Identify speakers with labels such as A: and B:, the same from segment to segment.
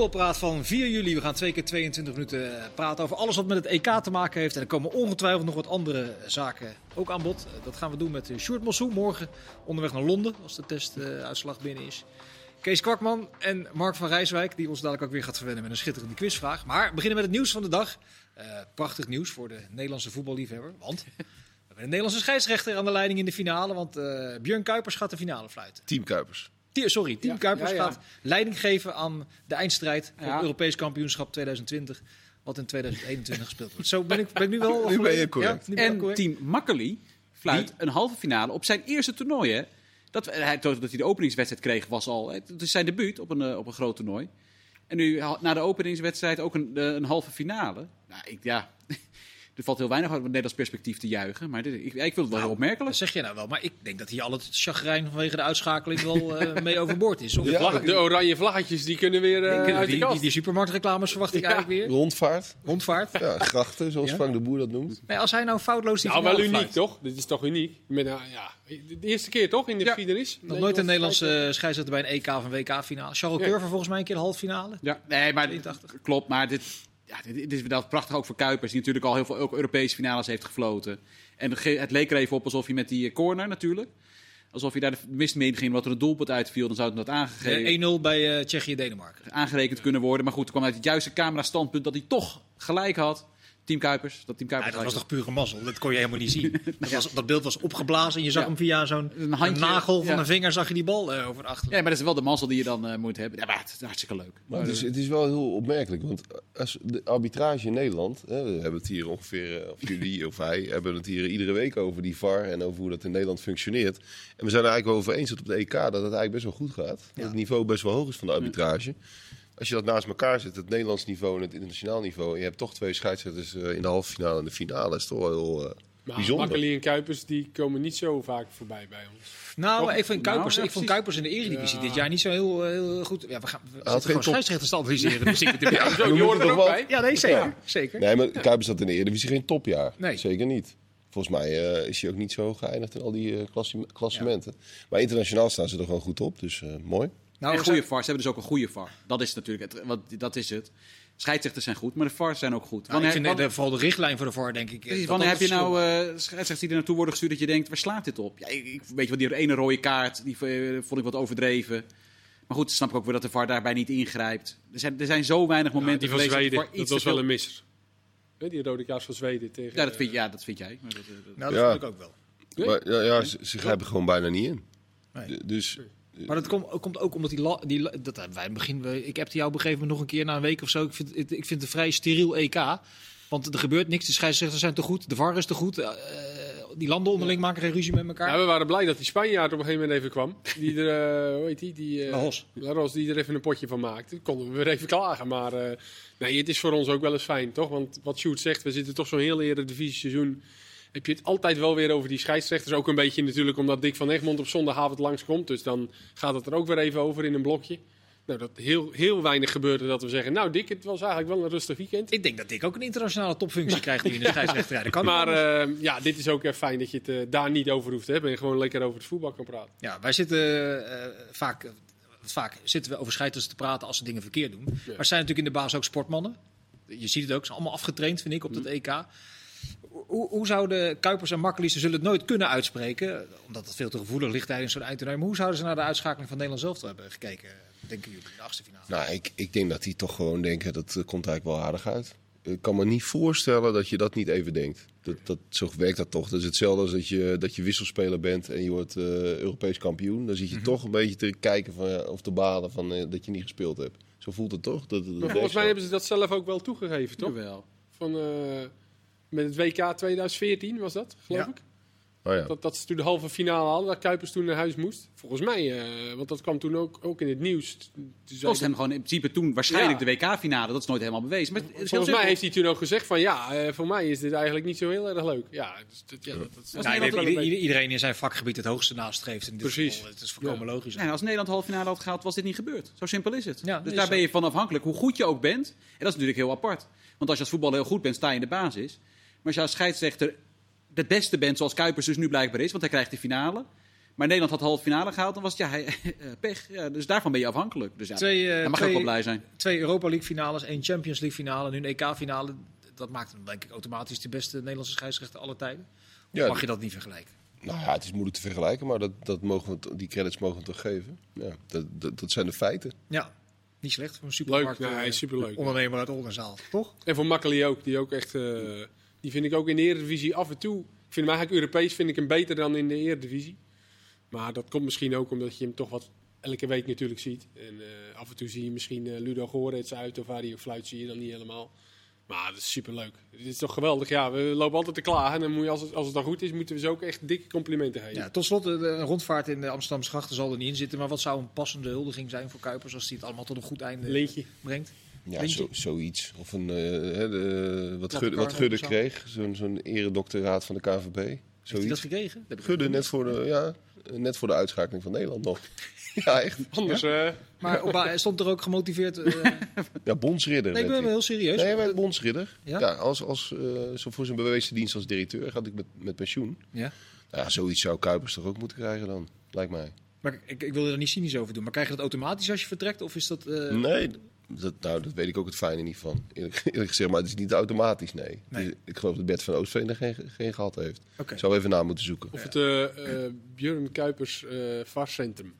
A: voetbalpraat van 4 juli. We gaan twee keer 22 minuten eh, praten over alles wat met het EK te maken heeft. En er komen ongetwijfeld nog wat andere zaken ook aan bod. Eh, Dat gaan we doen met eh, Sjoerd Mossou morgen onderweg naar Londen als de testuitslag binnen is. Kees Kwakman en Mark van Rijswijk, die ons dadelijk ook weer gaat verwennen met een schitterende quizvraag. Maar we beginnen met het nieuws van de dag. Prachtig nieuws voor de Nederlandse voetballiefhebber. Want we hebben een Nederlandse scheidsrechter aan de leiding in de finale. Want eh Björn Kuipers gaat de finale fluiten.
B: Team Kuipers.
A: Sorry, Team
C: Ja,
A: Kuipers
C: ja, ja.
A: gaat leiding geven aan de eindstrijd voor het Europees kampioenschap 2020. Wat in 2021 gespeeld wordt. Zo ben ik, ben ik nu wel.
B: Nu ben je correct.
A: Ja, ben
C: En
A: correct.
C: Team Makkely fluit een halve finale op zijn eerste toernooi. Hè? Dat, hij, dat hij de openingswedstrijd kreeg was al. Het is zijn debuut op een, eh, op een groot toernooi. En nu na de openingswedstrijd ook een, eh, een halve finale. Nou, ik, ja, er valt heel weinig uit het Nederlands perspectief te juichen. Maar dit, ik, ik vind het wel heel opmerkelijk.
A: Zeg je nou wel, maar ik denk dat hier al het chagrijn vanwege de uitschakeling wel eh, mee overboord is.
D: Vlag- de oranje vlaggetjes die kunnen weer eh,
A: die,
D: uit de
A: die,
D: kast.
A: die, die supermarktreclames verwacht ik eigenlijk weer.
B: Rondvaart.
A: Rondvaart.
B: Ja, grachten, zoals
A: Ja?
B: Frank de Boer dat noemt.
A: Nee, als hij nou foutloos die
D: nou, wel uniek toch? Dit is toch uniek? Met, nou, ja, de eerste keer toch in de
C: Ja.
D: geschiedenis?
A: Nog nooit een Nederlandse scheidsrechter bij een EK of een WK-finale. Charles
D: Ja.
A: Curver volgens mij een keer de halve finale.
C: Ja, nee, maar
A: 82.
C: klopt. Maar dit, ja, dit, is wel prachtig ook voor Kuipers, die natuurlijk al heel veel ook Europese finales heeft gefloten. En het leek er even op alsof hij met die eh, corner natuurlijk. Alsof hij daar de mist mee ging, wat er een doelpunt uitviel, dan zou het dat aangegeven,
A: De 1-0 bij eh, Tsjechië-Denemarken.
C: aangerekend kunnen worden. Maar goed, er kwam uit het juiste camera-standpunt dat hij toch gelijk had. Team Kuipers, dat Team
A: Ja,
C: Kuipers
A: dat was toch pure mazzel? Dat kon je helemaal niet zien. Dat, was, dat beeld was opgeblazen en je zag
C: Ja.
A: hem via zo'n nagel van
C: ja.
A: een vinger zag je die bal eh, over de achterlijn.
C: Ja, maar dat is wel de mazzel die je dan eh, moet hebben. Ja, maar het is hartstikke leuk.
B: Maar het is, het is wel heel opmerkelijk, want als de arbitrage in Nederland, hè, we hebben het hier ongeveer, eh, of jullie of hij, hebben het hier iedere week over die VAR en over hoe dat in Nederland functioneert. En we zijn er eigenlijk wel over eens dat op de EK dat het eigenlijk best wel goed gaat. Dat
A: Ja.
B: het niveau best wel hoog is van de arbitrage. Als je dat naast elkaar zet, het Nederlands niveau en het internationaal niveau, en je hebt toch twee scheidsrechters eh, in de halve finale en de finale, is toch wel heel eh,
D: Maar
B: bijzonder.
D: Makkeli en Kuipers die komen niet zo vaak voorbij bij ons.
A: Nou,
D: Toch?
A: ik vind Kuipers,
C: Nou, ja,
A: ik vond. Kuipers in de Eredivisie
D: Ja.
A: dit jaar niet zo heel, eh, heel goed. Ja, we gaan we zitten
B: geen
A: scheidsrechters te analyseren. Dus ik er
B: we
D: die hoort er ook bij.
A: ja, nee, zeker. zeker.
B: Nee, maar Kuipers had in de Eredivisie geen topjaar.
A: Nee.
B: Zeker niet. Volgens mij eh, is hij ook niet zo geëindigd in al die eh, klassi- klassementen. Maar internationaal staan ze er gewoon goed op, dus eh, mooi.
A: Nou,
C: en goede
A: zijn-
C: VAR. Ze hebben dus ook een goede VAR. Dat is natuurlijk het. Wat, dat is het. Scheidsrechters zijn goed, maar de VAR's zijn ook goed.
A: nou, ik
C: Wanneer,
A: vind de,
C: wanneer-
A: de- vooral de richtlijn voor de VAR, denk ik. eh,
C: precies, wanneer heb je nou eh scheidsrechters die er naartoe worden gestuurd dat je denkt, waar slaat dit op? Ja, ik, ik- weet je wat, die ene rode kaart, die eh, vond ik wat overdreven. Maar goed, snap ik ook weer dat de VAR daarbij niet ingrijpt. Er zijn, er zijn zo weinig
D: Ja,
C: momenten
D: die van
C: geweest
D: Zweden, dat
C: iets
D: was wel een misser. Hè, Die rode kaart van Zweden tegen...
C: Ja, dat vind, ja, dat vind jij. Maar dat, dat-
A: Nou, dat
B: Ja.
A: vind ik ook wel.
D: Nee?
B: Maar ja, ja, ze, ze grijpen gewoon bijna niet in.
A: Nee.
B: Dus
A: Maar dat komt, komt ook omdat die, la- die la- dat hebben wij in het begin. we- Ik heb jou op een gegeven moment nog een keer na een week of zo. Ik vind, het- ik vind het een vrij steriel EK. Want er gebeurt niks. De scheidsrechters zijn te goed. De VAR is te goed. eh, eh, die landen onderling maken geen ruzie met elkaar.
D: Ja, we waren blij dat die Spanjaard op een gegeven moment even kwam. Die er, eh, hoe heet die? die eh,
A: La Ros.
D: La Ros, die er even een potje van maakte. Konden we weer even klagen. Maar nee, het is voor ons ook wel eens fijn, toch? Want wat Sjoerd zegt, we zitten toch zo'n heel eredivisie seizoen. Heb je het altijd wel weer over die scheidsrechters. Ook een beetje natuurlijk omdat Dick van Egmond op zondagavond langskomt. Dus dan gaat het er ook weer even over in een blokje. Nou, dat heel, heel weinig gebeurde dat we zeggen... Nou Dick, het was eigenlijk wel een rustig weekend.
A: Ik denk dat ik ook een internationale topfunctie krijg nu in de scheidsrechterij. Kan
D: Maar eh, ja, dit is ook echt fijn dat je het eh, daar niet over hoeft te hebben. En gewoon lekker over het voetbal kan praten.
A: Ja, wij zitten eh, vaak, vaak zitten we over scheidsrechters te praten als ze dingen verkeerd doen. Maar er zijn natuurlijk in de baas ook sportmannen. Je ziet het ook, ze zijn allemaal afgetraind, vind ik, op dat EK. Hoe, hoe zouden Kuipers en Makkeli, ze zullen het nooit kunnen uitspreken, omdat het veel te gevoelig ligt tijdens zo'n eindtoernooi. Maar hoe zouden ze naar de uitschakeling van Nederland zelf hebben gekeken, denken jullie, in de achtste finale?
B: nou, ik, ik denk dat die toch gewoon denken, dat eh, komt eigenlijk wel aardig uit. Ik kan me niet voorstellen dat je dat niet even denkt. Dat, dat, zo werkt dat toch. Dat is hetzelfde als dat je, dat je wisselspeler bent en je wordt eh, Europees kampioen. Dan zit je toch een beetje te kijken van, ja, of te balen van, eh, dat je niet gespeeld hebt. Zo voelt het toch? Dat, dat
D: Maar
B: werkt
D: volgens mij hebben ze dat zelf ook wel toegegeven, toch?
C: Jawel.
D: Van, eh, met het WK 2014 was dat, geloof
A: Ja.
D: ik.
B: Oh ja.
D: Dat, dat ze toen de halve finale hadden, dat Kuipers toen naar huis moest. Volgens mij, eh, want dat kwam toen ook, ook in het nieuws.
C: Kost
D: hij-
C: hem gewoon in principe toen waarschijnlijk
D: Ja.
C: de WK-finale. Dat is nooit helemaal bewezen. Maar
D: Volgens mij
C: simpel.
D: heeft hij toen ook gezegd van ja, eh, voor mij is dit eigenlijk niet zo heel erg leuk. Ja, dus dat, ja, dat, dat,
C: Nederland
A: iedereen- in zijn vakgebied het hoogste nastreeft. Dit is
D: Precies.
A: Het is volkomen logisch.
C: Ja, als Nederland de halve finale had gehaald, was dit niet gebeurd. Zo simpel is het.
A: Ja,
C: dus
A: is
C: daar
A: zo.
C: ben je van afhankelijk, hoe goed je ook bent. En dat is natuurlijk heel apart. Want als je als voetbal heel goed bent, sta je in de basis. Maar als je als scheidsrechter de beste bent, zoals Kuipers dus nu blijkbaar is, want hij krijgt de finale. Maar Nederland had de halve finale gehaald, dan was het ja, hij- eh, pech. Ja, dus daarvan ben je afhankelijk. Dus ja,
A: Twee, eh,
C: daar mag je ook wel blij zijn.
A: Twee Europa League finales, één Champions League finale, nu een EK finale. Dat maakt hem denk ik automatisch de beste Nederlandse scheidsrechter aller tijden. Of
B: Ja,
A: mag je dat niet vergelijken?
B: Nou ja, het is moeilijk te vergelijken, maar dat, dat mogen we, die credits mogen we toch geven. Ja, dat, dat, dat zijn de feiten.
A: Ja, niet slecht voor een
D: Leuk,
A: supermarkt.
D: nou,
A: eh,
D: hij is superleuk.
A: Ondernemer uit Oldenzaal, toch?
D: En voor Makkeli ook, die ook echt, eh, die vind ik ook in de Eredivisie af en toe. Ik vind hem eigenlijk Europees vind ik hem beter dan in de Eredivisie. Maar dat komt misschien ook omdat je hem toch wat elke week natuurlijk ziet. En eh, af en toe zie je misschien eh, Ludo Gorets uit of ook fluit, zie je dan niet helemaal. Maar dat is superleuk. Dit is toch geweldig. Ja, we lopen altijd te klagen. En dan moet je, als, het, als het dan goed is, moeten we ze ook echt dikke complimenten geven.
A: Ja, tot slot, de, de rondvaart in de Amsterdamse grachten zal er niet in zitten. Maar wat zou een passende huldiging zijn voor Kuipers als hij het allemaal tot een goed einde
D: Lintje.
A: brengt?
B: Ja, zo, zoiets. Of een, eh, hè, de, wat, Gudde, wat Gudde kreeg, zo'n zo'n eredoctoraat van de KVB.
A: Heeft hij dat
B: Zoiets.
A: gekregen? Dat
B: Gudde, net voor, de, ja, net voor de uitschakeling van Nederland nog. ja, echt.
D: Anders, eh,
A: Maar stond er ook gemotiveerd. eh,
B: Ja, bondsridder.
A: nee, ik ben wel heel serieus.
B: Nee, hij werd bondsridder.
A: Ja?
B: Ja? als, als, eh, zo voor zijn bewezen dienst als directeur gaat ik met, met pensioen.
A: Ja.
B: Ja, zoiets zou Kuipers toch ook moeten krijgen dan, lijkt mij.
A: Maar ik, ik wil er niet cynisch over doen. Maar krijg je dat automatisch als je vertrekt? Of is dat... eh,
B: Nee, dat, nou, dat weet ik ook het fijne niet van. Eerlijk, eerlijk gezegd, maar het is niet automatisch, nee. Ik geloof dat Bert van Oostveen er geen, geen gehad heeft. Ik zou even na moeten zoeken.
D: of het eh eh, Björn Kuipers eh VAR-centrum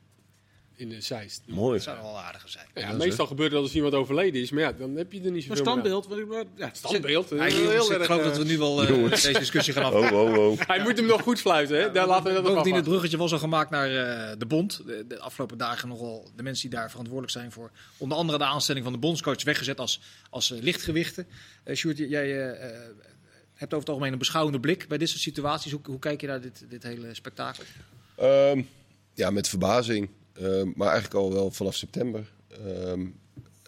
D: in de Zeist.
B: Mooi.
A: Dat zou wel aardiger zijn.
D: Ja,
B: dat
D: meestal gebeurt het als iemand overleden is, maar ja, dan heb je er niet
C: Een
D: zoveel meer aan.
C: standbeeld. maar- Ja,
D: Standbeeld.
A: Ja, jongens,
D: heel
A: ik
D: erg,
A: geloof
D: eh,
A: dat we nu wel eh, deze discussie gaan af.
B: Oh, oh, oh.
D: Hij moet hem nog goed fluiten, hè? Daar laten we dat nog
A: Bovendien, het bruggetje was al gemaakt naar eh, de bond. De, de afgelopen dagen nogal de mensen die daar verantwoordelijk zijn voor onder andere de aanstelling van de bondscoach weggezet als, als lichtgewichten. Eh Sjoerd, jij hebt over het algemeen een beschouwende blik bij dit soort situaties. Hoe, hoe kijk je naar dit, dit hele spektakel?
B: Ehm, ja, met verbazing. Ehm, maar eigenlijk al wel vanaf september. Ehm,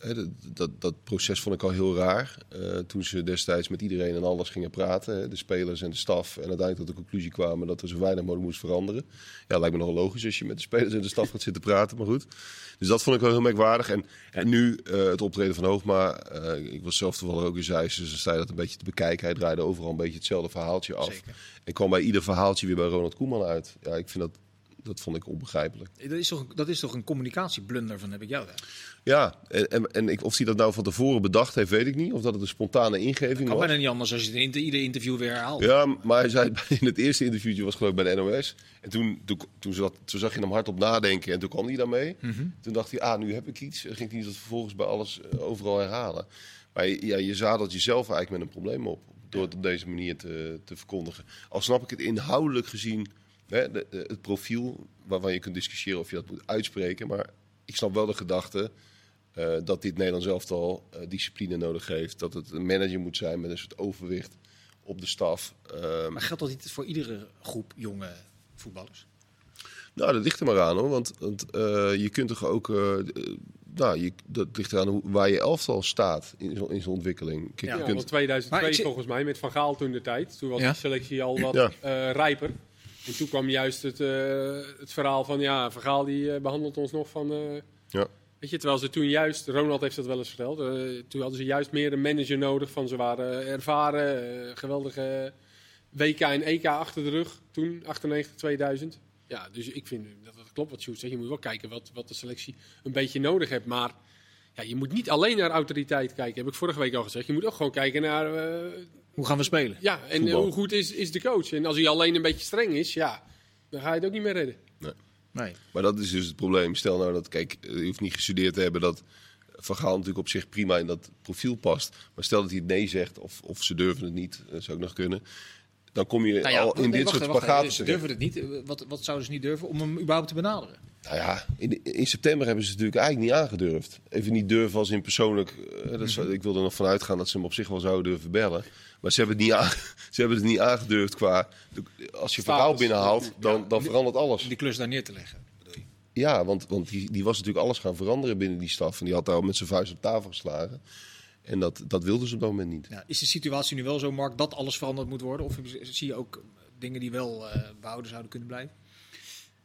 B: dat, dat, dat proces vond ik al heel raar. Eh, toen ze destijds met iedereen en alles gingen praten. Hè, de spelers en de staf. En uiteindelijk tot de conclusie kwamen dat er zo weinig mogelijk moest veranderen. Ja, lijkt me nogal logisch als je met de spelers en de staf gaat zitten praten. Maar goed. Dus dat vond ik wel heel merkwaardig. En, en nu eh, het optreden van Hoogma. eh, ik was zelf toevallig ook in Zeist. Dus dan sta je dat een beetje te bekijken. Hij draaide overal een beetje hetzelfde verhaaltje af.
A: Zeker.
B: En kwam bij ieder verhaaltje weer bij Ronald Koeman uit. Ja, ik vind dat, dat vond ik onbegrijpelijk.
A: Dat is toch, dat is toch een communicatieblunder van heb ik jou daar.
B: Ja, en, en, en ik, of hij dat nou van tevoren bedacht heeft, weet ik niet. Of dat het een spontane ingeving
A: Kan
B: was.
A: bijna niet anders als je het in ieder interview weer herhaalt.
B: Ja, maar hij zei in het eerste interviewtje was geloof ik bij de NOS. En toen, toen, toen, zat, toen zag je hem hardop nadenken en toen kwam hij daarmee.
A: Mhm.
B: Toen dacht hij, ah, nu heb ik iets. En ging hij dat vervolgens bij alles eh, overal herhalen. Maar ja, je zadelt jezelf eigenlijk met een probleem op. Door het op deze manier te, te verkondigen. Al snap ik het inhoudelijk gezien, hè, de, de- het profiel waarvan je kunt discussiëren of je dat moet uitspreken. Maar ik snap wel de gedachte eh, dat dit Nederlands elftal eh, discipline nodig heeft. Dat het een manager moet zijn met een soort overwicht op de staf. Ehm,
A: Maar geldt dat niet voor iedere groep jonge voetballers?
B: Nou, dat ligt er maar aan hoor. Want, want eh, je kunt toch ook. nou, je, dat ligt eraan hoe, waar je elftal staat in zo'n in zo'n ontwikkeling. Kijk,
A: Ja,
B: je
D: Ja,
B: kunt,
D: want 2002
A: Maar ik zit-
D: volgens mij, met Van Gaal toen de tijd. Toen was
A: Ja.
D: de selectie al wat
B: Ja.
D: eh, rijper. En toen kwam juist het, eh, het verhaal van, ja, Van Gaal die eh, behandelt ons nog van... eh,
B: Ja.
D: Weet je, terwijl ze toen juist, Ronald heeft dat wel eens verteld, toen hadden ze juist meer een manager nodig. Van ze waren ervaren, geweldige WK en EK achter de rug toen, 98, 2000. Ja, dus ik vind dat dat klopt wat Sjoerd zegt. Je moet wel kijken wat, wat de selectie een beetje nodig heeft. Maar ja, je moet niet alleen naar autoriteit kijken, heb ik vorige week al gezegd. Je moet ook gewoon kijken naar eh,
A: Hoe gaan we spelen?
D: ja, en
B: Voetbal.
D: hoe goed is, is de coach? En als hij alleen een beetje streng is, ja, dan ga je het ook niet meer redden.
A: Nee.
B: maar dat is dus het probleem. Stel nou dat, kijk, je hoeft niet gestudeerd te hebben dat Van Gaal natuurlijk op zich prima in dat profiel past. Maar stel dat hij het nee zegt of, of ze durven het niet, dat zou ook nog kunnen. Dan kom je
A: Nou ja,
B: al in
A: nee,
B: dit
A: wacht
B: soort spagaten
A: Ze durven het niet. Eh, Wat, wat zouden ze niet durven om hem überhaupt te benaderen?
B: Nou ja, in, in september hebben ze het natuurlijk eigenlijk niet aangedurfd. Even niet durven als in persoonlijk. eh, dat zou- Ik wil er nog van uitgaan dat ze hem op zich wel zouden durven bellen. Maar ze hebben het niet, aan, ze hebben het niet aangedurfd qua. Als je verhaal binnenhaalt, dan, dan verandert alles.
A: Om die klus daar neer te leggen.
B: Ja, want, want die, die was natuurlijk alles gaan veranderen binnen die staf. En die had daar al met zijn vuist op tafel geslagen. En dat, dat wilden ze op dat moment niet.
A: Ja, is de situatie nu wel zo, Mark, dat alles veranderd moet worden? Of zie je ook dingen die wel eh, behouden zouden kunnen blijven?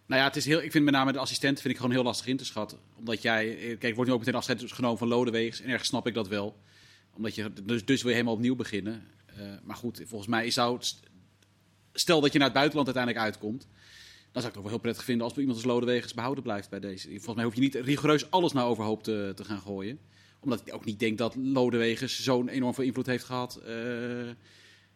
C: Nou ja, het is heel, ik vind met name de assistent vind ik gewoon heel lastig in te schatten. Omdat jij, eh, kijk, wordt nu ook meteen afscheid genomen van Lodewegens. En ergens snap ik dat wel. Omdat je, dus, dus wil je helemaal opnieuw beginnen. Eh, maar goed, volgens mij zou het, stel dat je naar het buitenland uiteindelijk uitkomt. Dan zou ik het ook wel heel prettig vinden als iemand als Lodewegers behouden blijft bij deze. Volgens mij hoef je niet rigoureus alles naar overhoop te, te gaan gooien. Omdat ik ook niet denk dat Lodewegers zo'n enorm veel invloed heeft gehad. eh,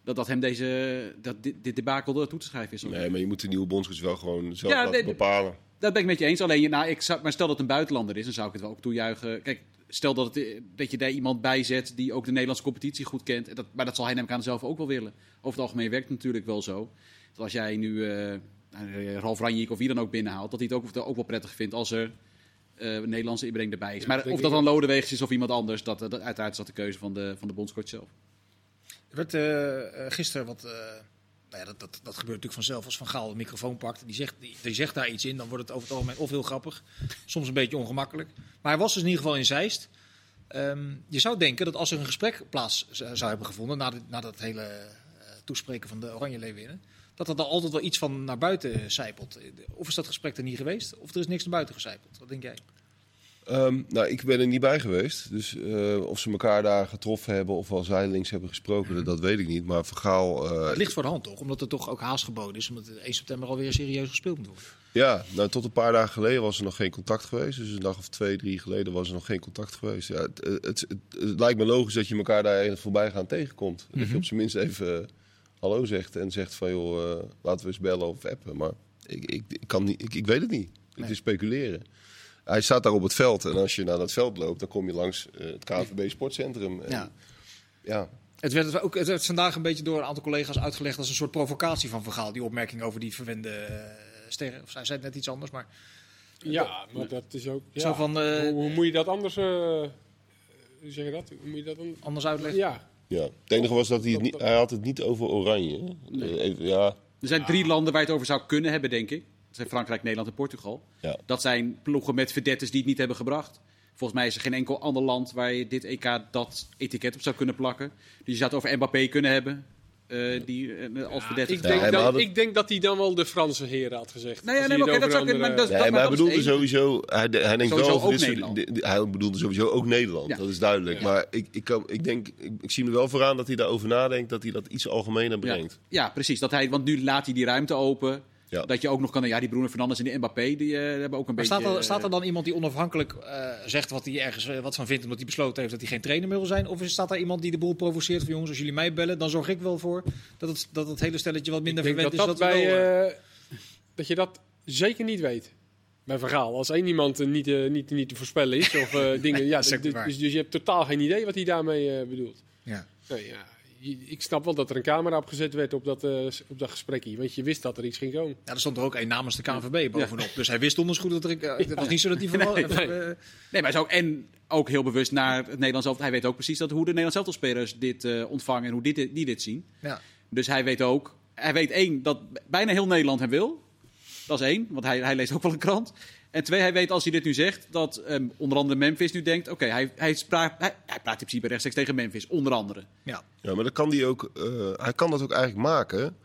C: dat, dat hem deze, dat dit, dit debakel er toe te schrijven is.
B: Nee, maar je moet de nieuwe bondscoach wel gewoon zelf
C: Ja,
B: laten bepalen.
C: Dat ben ik met je eens. Alleen, nou, ik zou, maar stel dat het een buitenlander is, dan zou ik het wel ook toejuichen. Kijk, stel dat, het, dat je daar iemand bij zet die ook de Nederlandse competitie goed kent. En Dat, maar dat zal hij namelijk aan zelf ook wel willen. Over het algemeen werkt het natuurlijk wel zo. Dat als jij nu eh nou, Ralf Ranjik of wie dan ook binnenhaalt, dat hij het ook, ook wel prettig vindt als er een Nederlandse inbreng erbij is.
D: Ja,
C: maar of dat dan
D: ook.
C: Lodewegers is of iemand anders, dat, dat, uiteraard is dat de keuze van de, van de bondscoach zelf.
A: Er werd eh, eh, gisteren wat. nou ja, dat, dat, dat gebeurt natuurlijk vanzelf als Van Gaal een microfoon pakt. Die zegt, die, die zegt daar iets in, dan wordt het over het algemeen of heel grappig, soms een beetje ongemakkelijk. Maar hij was dus in ieder geval in Zeist. Ehm, je zou denken dat als er een gesprek plaats zou hebben gevonden na, dit- na dat hele toespreken van de Oranje Leeuwinnen, dat er dan altijd wel iets van naar buiten zijpelt. Of is dat gesprek er niet geweest, of er is niks naar buiten gezijpeld. Wat denk jij?
B: Ehm, nou, ik ben er niet bij geweest. Dus eh, of ze elkaar daar getroffen hebben of al zijdelings hebben gesproken, dat, dat weet ik niet. Maar Vergaal... eh,
A: Het ligt voor de hand toch, omdat er toch ook haast geboden is, omdat het 1 september alweer serieus gespeeld moet worden.
B: Ja, nou, tot een paar dagen geleden was er nog geen contact geweest. Dus een dag of twee, drie geleden was er nog geen contact geweest. Ja, het, het, het, het lijkt me logisch dat je elkaar daar even voorbij gaan tegenkomt. Dat je op zijn minst even hallo zegt en zegt van joh, eh, laten we eens bellen of appen. Maar ik, ik, ik, kan niet, ik, ik weet het niet. Het
A: Nee.
B: is speculeren. Hij staat daar op het veld en als je naar dat veld loopt, dan kom je langs eh, het KVB Sportcentrum. En,
A: Ja.
B: ja.
A: Het werd, ook, het werd vandaag een beetje door een aantal collega's uitgelegd als een soort provocatie van Vergaal. Die opmerking over die verwende eh, sterren. Of zij zei het net iets anders, maar
D: Ja, maar dat is ook... Ja.
A: Zo van, eh,
D: hoe, hoe moet je dat anders... eh, hoe zeg je dat? Hoe moet je dat dan...
A: anders uitleggen.
D: Ja,
B: Ja. Het enige was dat hij het niet, hij had het niet over oranje. Eh, Even, ja,
C: Er zijn drie landen waar je het over zou kunnen hebben, denk ik. Dat zijn Frankrijk, Nederland en Portugal.
B: Ja.
C: Dat zijn ploegen met verdettes die het niet hebben gebracht. Volgens mij is er geen enkel ander land waar je dit EK dat etiket op zou kunnen plakken. Dus je zou het over Mbappé kunnen hebben, eh, die eh, als verdette.
D: ik
B: Ja,
D: denk, dat,
B: het-
D: ik denk dat hij dan wel de Franse heren had gezegd.
C: Nee, ja, nee, oké, dat zou kunnen, maar
D: andere-
C: dat-
B: Nee, maar hij
C: dat
B: bedoelde sowieso, hij, de- hij denkt
C: Sowieso
B: wel over
C: ook
B: soort- hij bedoelde sowieso ook Nederland,
C: Ja.
B: dat is duidelijk.
D: Ja.
B: Maar ik, ik, kan, ik denk, ik, ik zie er wel vooraan dat hij daarover nadenkt, dat hij dat iets algemener
C: Ja.
B: brengt.
C: ja, precies. Dat hij, want nu laat hij die ruimte open.
B: Ja.
C: Dat je ook nog kan. Ja, die Bruno Fernandes en de Mbappé die eh, hebben ook een
A: Maar
C: beetje.
A: staat er,
C: eh,
A: staat er dan iemand die onafhankelijk eh, zegt wat hij ergens wat van vindt, omdat hij besloten heeft dat hij geen trainer meer wil zijn? Of is- staat daar iemand die de boel provoceert van jongens, als jullie mij bellen, dan zorg ik wel voor dat het, dat het hele stelletje wat minder verwend
D: dat,
A: is.
D: dat,
A: we
D: bij,
A: wel,
D: dat je dat zeker niet weet. Bij verhaal. Als één iemand niet, niet, niet te voorspellen is. Of eh, dingen. ja,
A: dat
D: dus, dus, dus je hebt totaal geen idee wat hij daarmee eh, bedoelt.
A: ja.
D: Nee, ja. Ik snap wel dat er een camera opgezet werd op dat, eh, op dat gesprekje. Want je wist dat er iets ging komen.
A: ja, er stond er ook een namens de KNVB bovenop. Dus hij wist donders goed dat er... eh, Het was niet zo dat hij vooral...
C: Nee,
A: eh,
C: nee. Nee, maar hij is ook, en ook heel bewust naar het Nederlands elftal. Hij weet ook precies dat, hoe de Nederlandse elftalspelers dit eh, ontvangen en hoe dit, die dit zien.
A: ja.
C: Dus hij weet ook, hij weet één, dat bijna heel Nederland hem wil. Dat is één, want hij, hij leest ook wel een krant. En twee, hij weet als hij dit nu zegt, dat ehm, onder andere Memphis nu denkt... Oké, hij, hij, hij, hij praat in principe rechtstreeks tegen Memphis, onder andere.
A: ja.
B: Ja, maar dan kan hij ook, eh, hij kan dat ook eigenlijk maken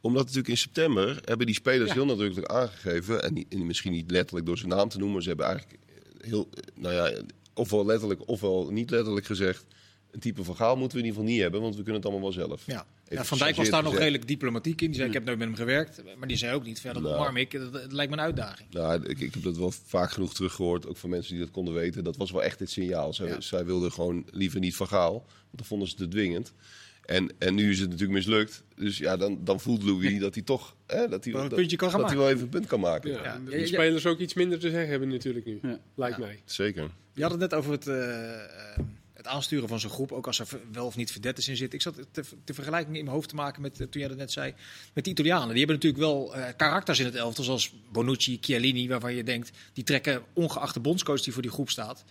B: omdat natuurlijk in september hebben die spelers
C: Ja.
B: heel nadrukkelijk aangegeven, en, niet- en misschien niet letterlijk door zijn naam te noemen, ze hebben eigenlijk heel, nou ja, ofwel letterlijk ofwel niet letterlijk gezegd, een type van Gaal moeten we in ieder geval niet hebben, want we kunnen het allemaal wel zelf.
A: Ja. Ja, Van Dijk was daar nog redelijk diplomatiek in. Die zei, ik heb nooit met hem gewerkt. Maar die zei ook niet, verder
B: Nou.
A: omarm ik. Het, het lijkt me een uitdaging.
B: Nou, ik, ik heb dat wel vaak genoeg teruggehoord, ook van mensen die dat konden weten. Dat was wel echt het signaal. Zij,
A: Ja.
B: zij wilden gewoon liever niet van Gaal, want dan vonden ze het te dwingend. En, en nu is het natuurlijk mislukt. Dus ja, dan, dan voelt Louis dat hij toch hè, dat hij,
A: Wel
B: dat,
A: puntje kan gaan
B: dat hij wel even een punt kan maken.
D: Ja, spelers ook iets minder te zeggen hebben natuurlijk nu.
C: Ja.
D: Lijkt
A: Ja.
D: mij.
B: Zeker.
A: Je had het net over het, eh, eh, het aansturen van zo'n groep, ook als er wel of niet verdetters in zitten. Ik zat te, de vergelijking in mijn hoofd te maken met, eh, toen jij dat net zei, met de Italianen. Die hebben natuurlijk wel eh, karakters in het elftal, zoals Bonucci, Chiellini, waarvan je denkt, die trekken, ongeacht de bondscoach die voor die groep staat,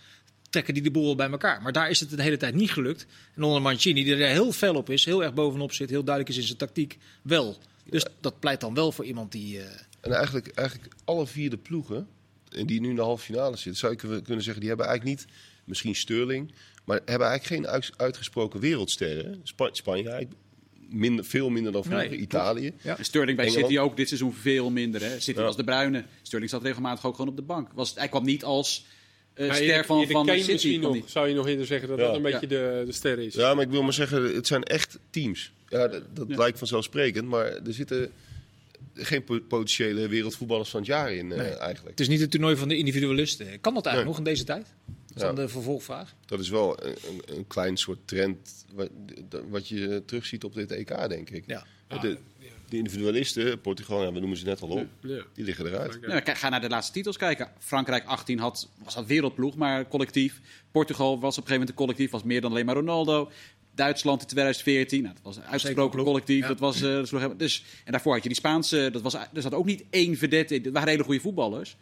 A: trekken die de boel bij elkaar. Maar daar is het de hele tijd niet gelukt. En onder Mancini, die er heel fel op is, heel erg bovenop zit, heel duidelijk is in zijn tactiek, wel. Dus dat pleit dan wel voor iemand die... eh,
B: En eigenlijk, eigenlijk alle vier de ploegen en die nu in de halve finale zitten, zou je kunnen- kunnen zeggen, die hebben eigenlijk niet, misschien Sterling, maar hebben eigenlijk geen uit- uitgesproken wereldsterren. Spa- Spanje eigenlijk minder, veel minder dan vroeger,
A: Nee,
B: Italië.
A: Ja.
C: En Sterling bij
B: Engeland.
C: City ook dit seizoen veel minder. Hè. City
B: Ja.
C: was de bruine. Sterling zat regelmatig ook gewoon op de bank. Was, hij kwam niet als eh,
D: Maar
C: ster van,
D: eerder
C: van
D: Kane
C: City.
D: misschien nog, zou je nog eerder zeggen dat
B: Ja.
D: dat een
C: Ja.
D: beetje de, de ster is.
B: Ja, maar ik wil maar zeggen, het zijn echt teams. Ja, dat, dat
C: Ja.
B: lijkt vanzelfsprekend, maar er zitten geen po- potentiële wereldvoetballers van het jaar in eh, eigenlijk.
A: Het is niet het toernooi van de individualisten. Kan dat eigenlijk
B: Nee.
A: nog in deze tijd? Dat is
B: Ja.
A: dan de vervolgvraag.
B: Dat is wel een, een, een klein soort trend wat, wat je terugziet op dit EK, denk ik.
A: Ja.
B: De, de individualisten, Portugal, ja, we noemen ze net al op,
D: Ja.
B: die liggen eruit.
C: Ja, kijk, ga naar de laatste titels kijken. Frankrijk 18 had, was dat wereldploeg, maar collectief. Portugal was op een gegeven moment een collectief, was meer dan alleen maar Ronaldo. Duitsland in 2014, nou, dat was een uitgesproken collectief.
A: Ja.
C: Dat was, eh, dus, en daarvoor had je die Spaanse, dat was, er zat ook niet één verdette in. Dat waren hele goede voetballers.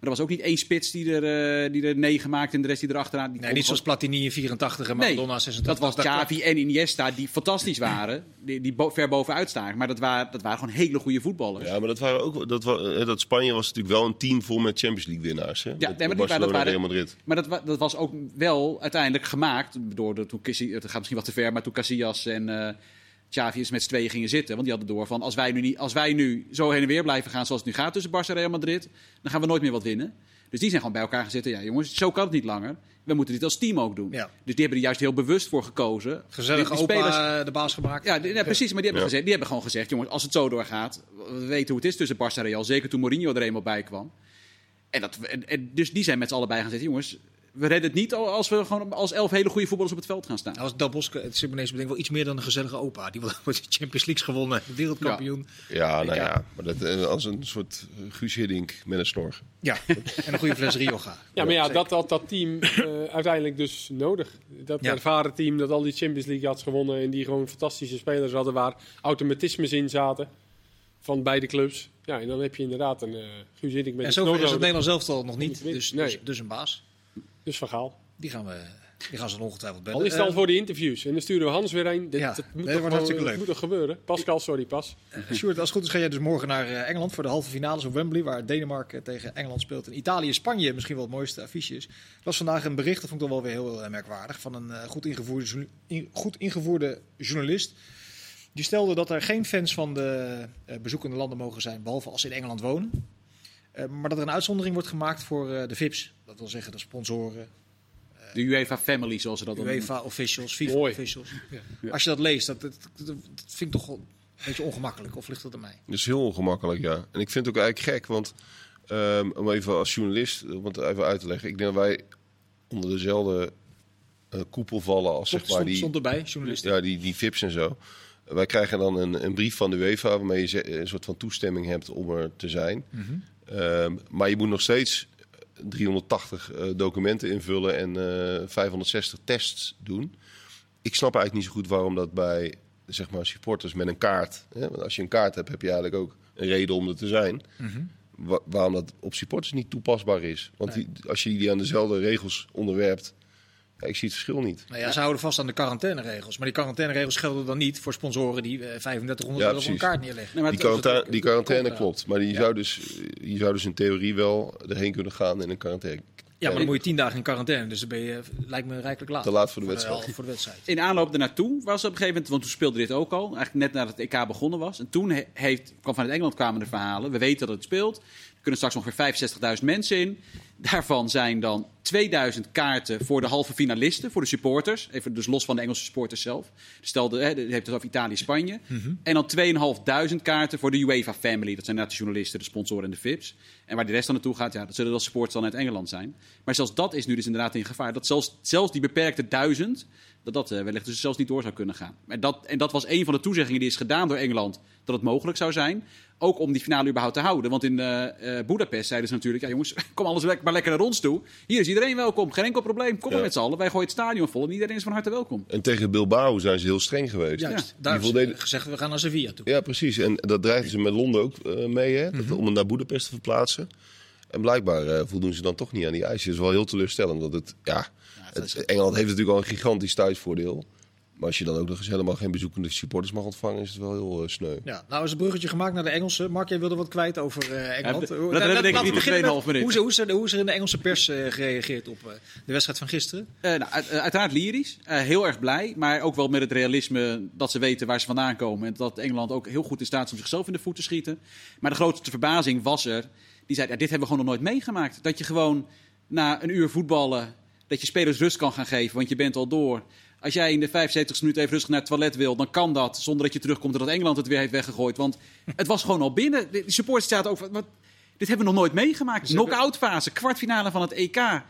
C: Maar er was ook niet één spits die er, eh, die er negen maakte en de rest die erachteraan. Die
A: Nee, niet zoals Platini in 84 en
C: Nee,
A: Maradona 86.
C: dat was
A: klopt.
C: Xavi en Iniesta die fantastisch waren. Die, die bo- ver bovenuit staan. Maar dat waren, dat waren gewoon hele goede voetballers.
B: Ja, maar dat, waren ook, dat, eh, dat Spanje was natuurlijk wel een team vol met Champions League winnaars. Hè?
C: Ja,
B: Met
C: nee, maar
B: Barcelona
C: dat waren-
B: en Real Madrid.
C: Maar dat, dat was ook wel uiteindelijk gemaakt door de, toen Cassi- het gaat misschien wat te ver, maar toen Casillas en eh Xavi eens met z'n tweeën gingen zitten. Want die hadden door van als wij, nu niet, als wij nu zo heen en weer blijven gaan zoals het nu gaat tussen Barça en Real Madrid, dan gaan we nooit meer wat winnen. Dus die zijn gewoon bij elkaar gaan zitten. Ja, jongens, zo kan het niet langer. We moeten dit als team ook doen.
A: Ja.
C: Dus die hebben er juist heel bewust voor gekozen.
A: Gezellig
C: Die- spelers-
A: de baas gemaakt.
C: Ja, die- ja, precies. Maar die hebben,
B: Ja.
C: gezegd, die hebben gewoon gezegd, jongens, als het zo doorgaat, we weten hoe het is tussen Barça en Real. Zeker toen Mourinho er eenmaal bij kwam. En dat, en, en dus die zijn met z'n allen bij gaan zitten, jongens, we redden het niet als we gewoon als elf hele goede voetballers op het veld gaan staan.
A: Als Del Bosque, het Simonees bedenkt wel iets meer dan een gezellige opa. Die wil de Champions League gewonnen, wereldkampioen.
B: Ja, nou
A: Ja.
B: ja, maar dat, eh, als een soort eh, Guus Hiddink met een snor.
A: Ja, en een goede fles Rioja.
D: Ja, maar ja,
A: Zeker.
D: dat had dat team eh, uiteindelijk dus nodig. Dat
A: Ja.
D: ervaren team dat al die Champions League had gewonnen en die gewoon fantastische spelers hadden waar automatismes in zaten van beide clubs. Ja, en dan heb je inderdaad een eh Guus Hiddink met
A: En
D: een
A: zover
D: snor
A: is het. Nederlands elftal nog niet.
D: Niet
A: Dus,
D: nee.
A: dus, dus een baas.
D: Dus van Gaal.
A: Die gaan, we, die gaan ze dan ongetwijfeld bellen.
D: Al is het al
A: Eh,
D: voor de interviews. En dan sturen we Hans weer een. Dit,
A: Ja,
D: dat moet, toch
A: hartstikke leuk.
D: moet toch gebeuren? Pascal, sorry, pas.
A: Sjoerd, als het goed is ga jij dus morgen naar eh, Engeland voor de halve finales op Wembley, waar Denemarken tegen Engeland speelt. En Italië-Spanje misschien wel het mooiste affiche is. Er was vandaag een bericht, dat vond ik wel weer heel eh, merkwaardig, van een eh, goed, ingevoerde, goed ingevoerde journalist. Die stelde dat er geen fans van de eh, bezoekende landen mogen zijn, behalve als ze in Engeland wonen. Eh, maar dat er een uitzondering wordt gemaakt voor eh, de VIP's. Dat wil zeggen de sponsoren,
C: De UEFA Family, zoals ze dat noemen.
A: UEFA officials, FIFA
D: Mooi.
A: officials. Als je dat leest, dat, dat, dat, dat vind ik toch een beetje ongemakkelijk. Of ligt dat aan mij?
B: Dat is heel ongemakkelijk, ja. En ik vind het ook eigenlijk gek, want ehm, om even als journalist, om het even uit te leggen. Ik denk dat wij onder dezelfde eh, koepel vallen als zeg
A: Stond,
B: maar
A: stond,
B: die,
A: stond erbij, journalist.
B: ja, die, die VIP's en zo. Wij krijgen dan een, een brief van de UEFA waarmee je een soort van toestemming hebt om er te zijn. Ehm, maar je moet nog steeds 380 eh, documenten invullen en eh, 560 tests doen. Ik snap eigenlijk niet zo goed waarom dat bij zeg maar, supporters met een kaart. Hè, want als je een kaart hebt, heb je eigenlijk ook een reden om er te zijn.
A: Mhm.
B: Wa- waarom dat op supporters niet toepasbaar is. Want die, als je die aan dezelfde regels onderwerpt, ja, ik zie het verschil niet.
A: Nou ja, ze houden vast aan de quarantaineregels. Maar die quarantaineregels gelden dan niet voor sponsoren die eh, 3500
B: Ja,
A: euro op een kaart neerleggen.
C: Nee, maar
B: Die quarantaine, die quarantaine klopt, maar die
A: Ja.
B: zou dus, je zou dus in theorie wel erheen kunnen gaan in een quarantaine.
A: Ja, maar dan moet je tien dagen in quarantaine. Dus dan ben je, lijkt me rijkelijk laat.
B: Te laat voor de wedstrijd.
A: voor de wedstrijd.
C: In aanloop ernaartoe was op een gegeven moment, want toen speelde dit ook al, eigenlijk net nadat het EK begonnen was. En toen he- heeft, kwam vanuit Engeland kwamen de verhalen. We weten dat het speelt. Er kunnen straks ongeveer 65.000 mensen in. Daarvan zijn dan 2000 kaarten voor de halve finalisten, voor de supporters. Even dus los van de Engelse supporters zelf. Dus stel, de, hebt het over Italië-Spanje. En dan 2500 kaarten voor de UEFA Family. Dat zijn de journalisten, de sponsoren en de VIP's. En waar de rest dan naartoe gaat, ja, dat zullen dan supporters dan uit Engeland zijn. Maar zelfs dat is nu dus inderdaad in gevaar. Dat zelfs, zelfs die beperkte duizend, dat dat eh, wellicht dus zelfs niet door zou kunnen gaan. En dat, en dat was een van de toezeggingen die is gedaan door Engeland, dat het mogelijk zou zijn. Ook om die finale überhaupt te houden. Want in eh eh Budapest zeiden ze natuurlijk, ja jongens, kom alles maar lekker naar ons toe. Hier is iedereen welkom, geen enkel probleem. Kom maar
B: Ja.
C: met z'n allen, wij gooien het stadion vol en iedereen is van harte welkom.
B: En tegen Bilbao zijn ze heel streng geweest.
A: Juist.
C: Ja.
A: Daar
B: voldeden-
A: gezegd, we gaan naar Sevilla toe.
B: Ja, precies. En dat dreigden ze met Londen ook eh, mee, hè?
A: Mhm.
B: Dat- om hem naar Boedapest te verplaatsen. En blijkbaar eh, voldoen ze dan toch niet aan die eisen. Dat is wel heel teleurstellend. Dat het, ja, het, Engeland heeft natuurlijk al een gigantisch thuisvoordeel. Maar als je dan ook nog eens helemaal geen bezoekende supporters mag ontvangen, is het wel heel eh, sneu.
A: Ja, nou is het bruggetje gemaakt naar de Engelse. Mark, jij wilde wat kwijt over eh, Engeland.
C: Ja, dat redden
A: we
C: denk ik niet in
A: beginnen
C: 2,5
A: met-
C: minuten.
A: Hoe is, hoe, er, hoe is er in de Engelse pers eh, gereageerd op eh, de wedstrijd van gisteren?
C: Eh, nou, uit- uiteraard lyrisch, heel erg blij, maar ook wel met het realisme dat ze weten waar ze vandaan komen. En dat Engeland ook heel goed in staat is om zichzelf in de voet te schieten. Maar de grootste verbazing was er, die zei, ja, dit hebben we gewoon nog nooit meegemaakt. Dat je gewoon na een uur voetballen, dat je spelers rust kan gaan geven, want je bent al door. Als jij in de 75 minuten even rustig naar het toilet wil, dan kan dat. Zonder dat je terugkomt doordat Engeland het weer heeft weggegooid. Want het was gewoon al binnen. De supporters zaten ook van, wat, dit hebben we nog nooit meegemaakt. Knock-out fase, kwartfinale van het EK.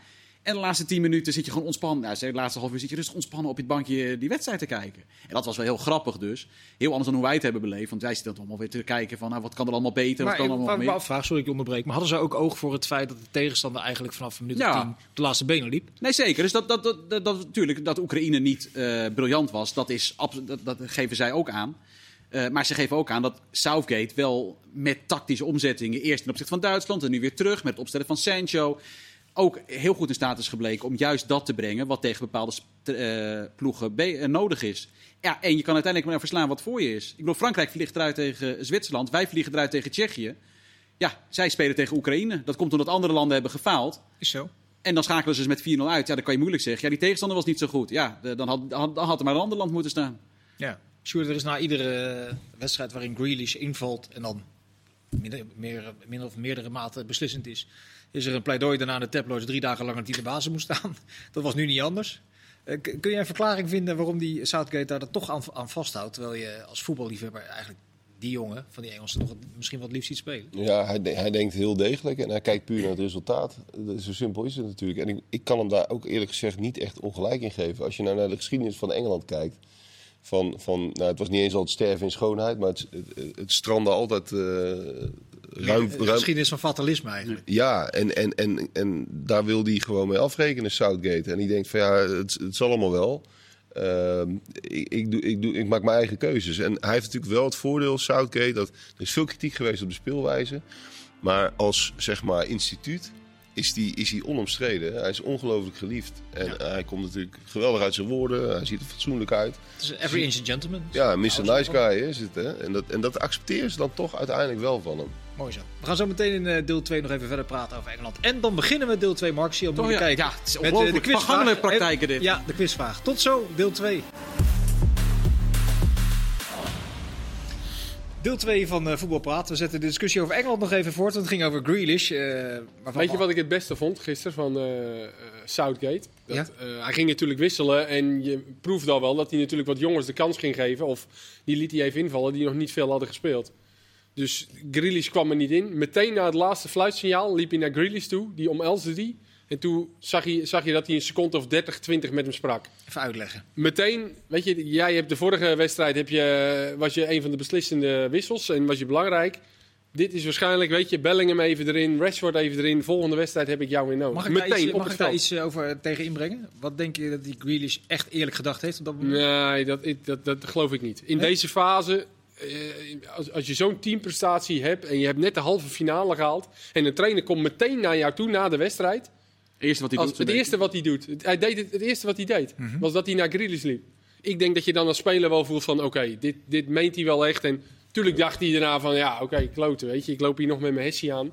C: En de laatste tien minuten zit je gewoon ontspannen. Nou, de laatste half uur zit je rustig ontspannen op het bankje die wedstrijd te kijken. En dat was wel heel grappig dus. Heel anders dan hoe wij het hebben beleefd. Want wij zitten dan allemaal weer te kijken van nou, wat kan er allemaal beter, wat
A: Maar
C: kan er allemaal meer.
A: afvraag, sorry ik onderbreek, maar hadden ze ook oog voor het feit dat de tegenstander eigenlijk vanaf minuut
C: Ja.
A: 10 op de laatste benen liep?
C: Nee, zeker. Dus dat, dat, dat, natuurlijk, dat Oekraïne niet eh, briljant was, dat, is, dat, dat geven zij ook aan. Eh, maar ze geven ook aan dat Southgate wel met tactische omzettingen, eerst ten opzichte van Duitsland en nu weer terug met het opstellen van Sancho, ook heel goed in staat is gebleken om juist dat te brengen wat tegen bepaalde eh, ploegen eh, nodig is. Ja, en je kan uiteindelijk maar verslaan wat voor je is. Ik bedoel, Frankrijk vliegt eruit tegen Zwitserland, wij vliegen eruit tegen Tsjechië. Ja, zij spelen tegen Oekraïne. Dat komt omdat andere landen hebben gefaald.
A: Is zo.
C: En dan schakelen ze dus met 4-0 uit. Ja, dan kan je moeilijk zeggen. Ja, die tegenstander was niet zo goed. Ja, dan had, had, dan had er maar een ander land moeten staan.
A: Ja. Sjoerd, er is na iedere wedstrijd waarin Grealish invalt en dan minder, meer, minder of meerdere mate beslissend is, is er een pleidooi daarna de tabloids drie dagen lang hij de basis moest staan. Dat was nu niet anders. Eh, kun jij een verklaring vinden waarom die Southgate daar toch aan, vasthoudt, terwijl je als voetballiefhebber eigenlijk die jongen van die Engelsen het- misschien wat liefst ziet spelen?
B: Ja, hij, hij denkt heel degelijk en hij kijkt puur naar het resultaat. Zo simpel is het natuurlijk. En ik, ik kan hem daar ook eerlijk gezegd niet echt ongelijk in geven. Als je nou naar de geschiedenis van Engeland kijkt. Van, van, nou, het was niet eens al het sterven in schoonheid, maar het, het, het strandde altijd eh, ruim,
A: De
B: ruim,
A: geschiedenis van fatalisme eigenlijk.
B: ja, en, en, en, en daar wil hij gewoon mee afrekenen, Southgate. En die denkt van ja, het, het zal allemaal wel. Ehm, ik, ik, doe, ik, doe, ik maak mijn eigen keuzes. En hij heeft natuurlijk wel het voordeel, Southgate, dat er is veel kritiek geweest op de speelwijze. Maar als zeg maar instituut is die, is die onomstreden. Hij is ongelooflijk geliefd. En hij komt natuurlijk geweldig uit zijn woorden. Hij ziet er fatsoenlijk uit.
A: Het is every inch a gentleman.
B: Ja, Mr. Nice Guy is het. Hè? En, dat, en dat accepteren ze dan toch uiteindelijk wel van hem.
A: Mooi zo. We gaan zo meteen in eh, deel 2 nog even verder praten over Engeland. En dan beginnen we deel 2, Mark. Zie je al
C: Toch,
A: moeten
C: ja.
A: kijken.
C: Ja, het is
A: Met, eh,
C: ongelooflijk. Vergangene praktijken dit.
A: Ja, de quizvraag. Tot zo, deel 2. Deel 2 van eh Voetbal Praat. We zetten de discussie over Engeland nog even voort. Want het ging over Grealish. eh,
D: Weet je wat ik het beste vond gisteren van eh, Southgate? Dat,
A: Ja?
D: hij ging natuurlijk wisselen en je proefde al wel dat hij natuurlijk wat jongens de kans ging geven. Of die liet hij even invallen die nog niet veel hadden gespeeld. Dus Grealish kwam er niet in. Meteen na het laatste fluitsignaal liep hij naar Grealish toe. Die omhelsde die. En toen zag je, zag je dat hij een seconde of 30, 20 met hem sprak.
A: Even uitleggen.
D: Meteen, weet je, jij hebt de vorige wedstrijd heb je, was je een van de beslissende wissels en was je belangrijk. Dit is waarschijnlijk, weet je, Bellingham even erin, Rashford even erin. Volgende wedstrijd heb ik jou weer nodig.
A: Mag ik, daar
D: Meteen
A: iets,
D: op
A: mag ik daar iets over tegen inbrengen? Wat denk je dat die Grealish echt eerlijk gedacht heeft op dat moment?
D: Nee, dat, ik- dat, dat geloof ik niet. In
A: Nee?
D: deze fase, eh, als, als je zo'n teamprestatie hebt en je hebt net de halve finale gehaald en een trainer komt meteen naar jou toe na de wedstrijd.
C: Eerste wat hij
D: Als,
C: doet.
D: het eerste wat hij doet, hij deed het, het eerste wat hij deed,
A: Mhm.
D: was dat hij naar Grealish liep. Ik denk dat je dan als speler wel voelt van, oké, dit, dit meent hij wel echt. En natuurlijk dacht hij daarna van, ja, oké, kloten, weet je, ik loop hier nog met mijn hessie aan.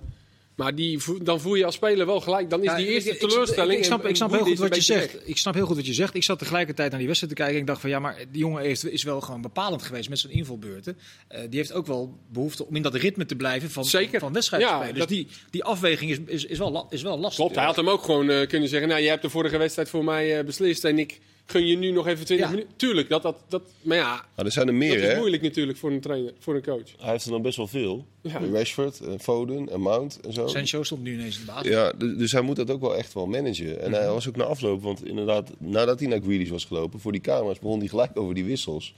D: Maar die, dan voel je als speler wel gelijk, dan is
A: Ja,
D: die eerste
A: ik-
D: teleurstelling.
A: Ik, snap,
D: en-
A: ik snap heel goed wat je zegt. Ik snap heel goed wat je zegt. Ik zat tegelijkertijd naar die wedstrijd te kijken en ik dacht van ja, maar die jongen heeft, is wel gewoon bepalend geweest met zijn invalbeurten. Eh, die heeft ook wel behoefte om in dat ritme te blijven van,
D: Zeker.
A: van wedstrijd
D: Ja,
A: te spelen. Dus
D: dat-
A: die, die afweging is, is, is, wel, is wel lastig.
D: Klopt, hij had hem ook gewoon eh, kunnen zeggen, nou, je hebt de vorige wedstrijd voor mij eh, beslist en ik gun je nu nog even 20
A: Ja.
D: minuten. Tuurlijk, dat, dat, dat, maar ja,
B: Maar er zijn er meer,
D: dat is
B: hè?
D: moeilijk natuurlijk voor een trainer, voor een coach.
B: Hij heeft er dan best wel veel.
D: Ja.
B: Rashford, en Foden en Mount en zo.
A: Sancho stond nu ineens in de basis.
B: Ja, dus hij moet dat ook wel echt wel managen. En hij was ook na afloop, want inderdaad, nadat hij naar Grealish was gelopen voor die kamers, begon hij gelijk over die wissels.